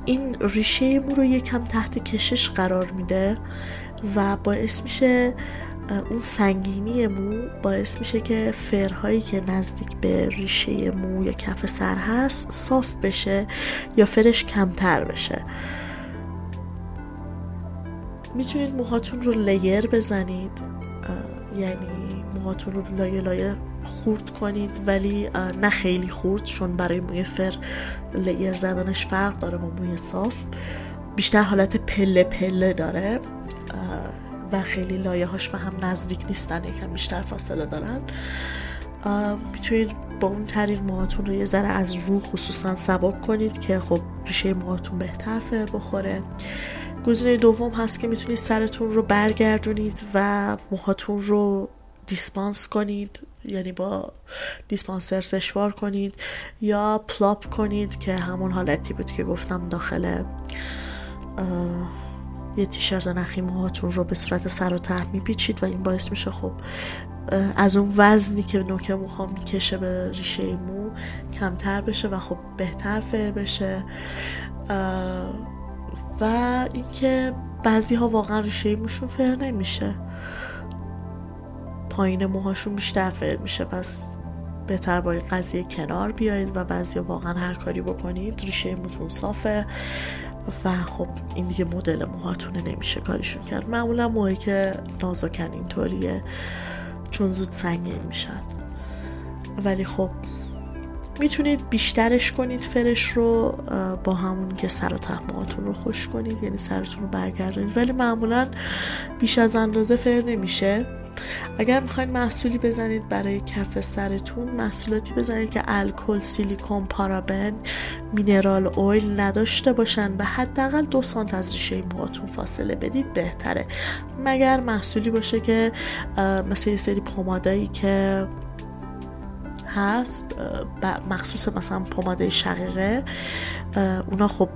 این ریشه مو رو یکم تحت کشش قرار میده و باعث میشه اون سنگینی مو باعث میشه که فرهایی که نزدیک به ریشه مو یا کف سر هست صاف بشه یا فرش کمتر بشه. می‌تونید موهاتون رو لیر بزنید. یعنی موهاتون رو لایه لایه خورد کنید ولی نه خیلی خورد چون برای موی فر لیر زدنش فرق داره با موی صاف. بیشتر حالت پله پله داره. و خیلی لایه هاش به هم نزدیک نیستن یکم بیشتر فاصله دارن. می‌تونید با اون طریق موهاتون رو یه ذره از رو خصوصا سبک کنید که خب ریشه موهاتون بهتر فر بخوره. گزینه دوم هست که می‌تونید سرتون رو برگردونید و موهاتون رو دیسپانس کنید یعنی با دیسپانسر سشوار کنید یا پلاپ کنید که همون حالتی بود که گفتم داخل یه تیشرت نخی موهاتون رو به صورت سر و ته میپیچید و این باعث میشه خب از اون وزنی که نوک موها می‌کشه به ریشه مو کمتر بشه و خب بهتر فر بشه. و اینکه بعضی ها واقعا ریشه موشون فر نمیشه. پایین موهاشون بیشتر فر میشه پس بهتر با این قضیه کنار بیایید و بعضی واقعا هر کاری بکنید ریشه موتون صافه. و خب این دیگه مدل موهاتونه نمیشه کاریشون کرد. معمولا موهایی که نازکن اینطوریه چون زود سنگین میشن. ولی خب می‌تونید بیشترش کنید فرش رو با همون که سر و تحماتون رو خوش کنید یعنی سرتون رو برگردونید. ولی معمولا بیش از اندازه فر نمیشه. اگر می‌خواین محصولی بزنید برای کف سرتون محصولاتی بزنید که الکل سیلیکون پارابن مینرال اویل نداشته باشن و حداقل دو سانت از ریشه موهاتون فاصله بدید بهتره. مگر محصولی باشه که مثل یه سری پمادایی که هست مخصوص مثلا پماده شقیقه اونا خب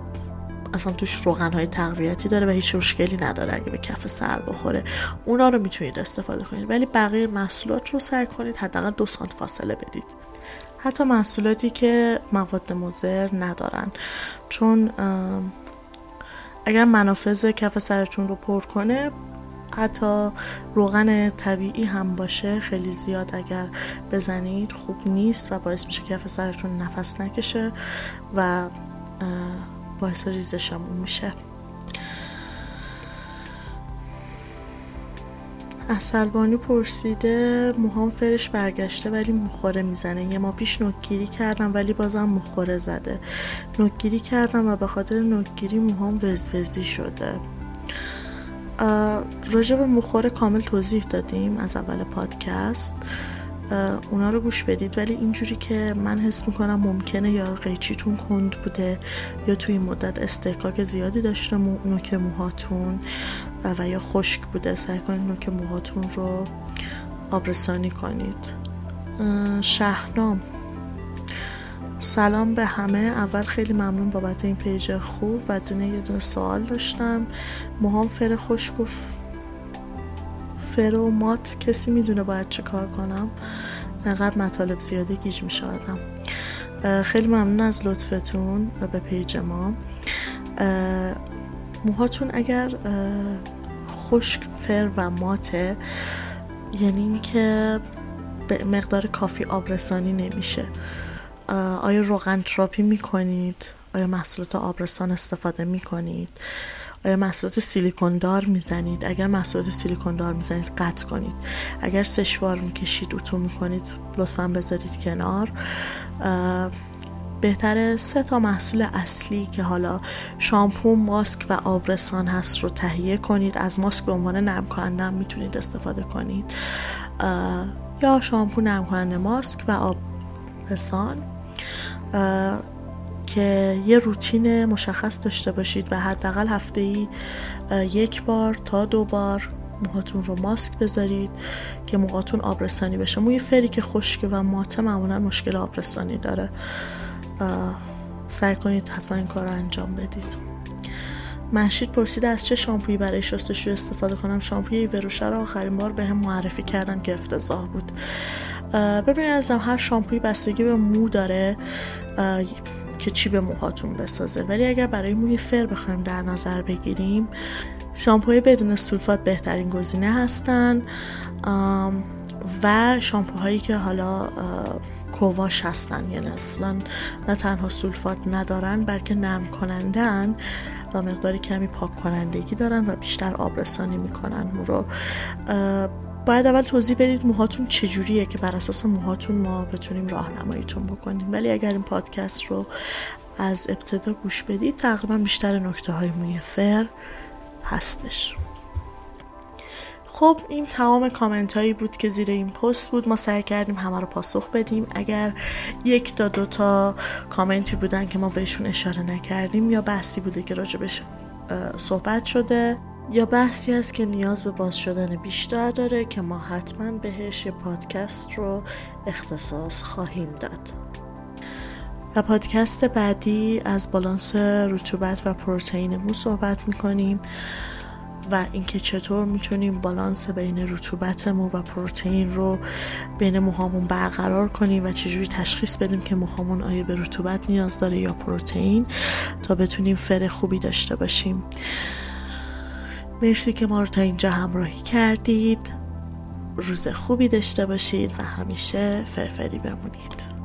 اصلا توش روغن های تقویتی داره و هیچ مشکلی نداره اگه به کف سر بخوره. اونا رو می‌تونید استفاده کنید. ولی بقیه محصولات رو سر کنید. حداقل دو سانت فاصله بدید. حتی محصولاتی که مواد مضر ندارن. چون اگر منافذ کف سرتون رو پر کنه حتی روغن طبیعی هم باشه خیلی زیاد اگر بزنید خوب نیست و باعث میشه کف سرتون نفس نکشه و باعث ریزشمون میشه. اصلبانی پرسیده موهام فرش برگشته ولی مخوره می‌زنه. یه ما پیش نکگیری کردم ولی بازم مخوره زده. نکگیری کردم و به خاطر نکگیری موهام وزوزی شده. راجع به مخور کامل توضیح دادیم از اول پادکست. اونا رو گوش بدید. ولی اینجوری که من حس می‌کنم ممکنه یا قیچیتون کند بوده یا توی این مدت استحکاک زیادی داشته مو... نوک موهاتون و یا خشک بوده. سعی کنید نوک موهاتون رو آبرسانی کنید. شهنام. سلام به همه. اول خیلی ممنون بابت این پیج خوب. و دونه یه دونه سوال داشتم. موهام فر خوش گفت فر و مات کسی می‌دونه باید چه کار کنم. انقدر مطالب زیاده گیج میشه آدم. خیلی ممنون از لطفتون و به پیج ما. موهاتون اگر خشک فر و ماته یعنی اینکه به مقدار کافی آبرسانی نمیشه. آیا روغن تراپی می‌کنید؟ آیا محصولات آبرسان استفاده می‌کنید؟ آیا محصولات سیلیکون دار می‌زنید؟ اگر محصولات سیلیکون دار می‌زنید قطع کنید. اگر سشوار می‌کشید اتو می‌کنید لطفا بذارید کنار. بهتره سه تا محصول اصلی که حالا شامپو ماسک و آبرسان هست رو تهیه کنید. از ماسک به عنوان نرم کننده می‌تونید استفاده کنید. یا شامپو نرم کننده ماسک و آبرسان. که یه روتین مشخص داشته باشید و حداقل هفته ای یک بار تا دو بار موهاتون رو ماسک بذارید که موهاتون آبرسانی بشه. موی فری که خشکه و ماته معمولا مشکل آبرسانی داره. سعی کنید حتما این کار رو انجام بدید. محشید پرسید از چه شامپویی برای شستشوی استفاده کنم؟ شامپوی ایوروشه رو آخرین بار به هم معرفی کردن که افتضاح بود. ببینید ازم هر شامپوی بستگی به مو داره. که چی به موهاتون بسازه. ولی اگر برای موی فر بخوایم در نظر بگیریم شامپوی بدون سولفات بهترین گزینه هستن و شامپوهایی که حالا کوواش هستن. یعنی اصلا نه تنها سولفات ندارن بلکه نرم کنندن و مقداری کمی پاک کنندگی دارن و بیشتر آبرسانی می‌کنن. مو رو باید اول توضیح بدید موهاتون چجوریه که بر اساس موهاتون ما بتونیم راهنماییتون بکنیم. ولی اگر این پادکست رو از ابتدا گوش بدید تقریبا بیشتر نکته های موی فر هستش. خب این تمام کامنت هایی بود که زیر این پست بود. ما سعی کردیم همه رو پاسخ بدیم. اگر یک تا دو تا کامنتی بودن که ما بهشون اشاره نکردیم یا بحثی بوده که راجبش صحبت شده یا بحثی است که نیاز به باز شدن بیشتر داره که ما حتما بهش یه پادکست رو اختصاص خواهیم داد. و پادکست بعدی از بالانس رطوبت و پروتئین پروتئینمون صحبت می‌کنیم و اینکه چطور می‌تونیم بالانس بین رطوبت مو و پروتئین رو بین موهامون برقرار کنیم و چجوری تشخیص بدیم که موهامون آیا به رطوبت نیاز داره یا پروتئین تا بتونیم فر خوبی داشته باشیم. مرسی که ما رو تا اینجا همراهی کردید. روز خوبی داشته باشید و همیشه فرفری بمونید.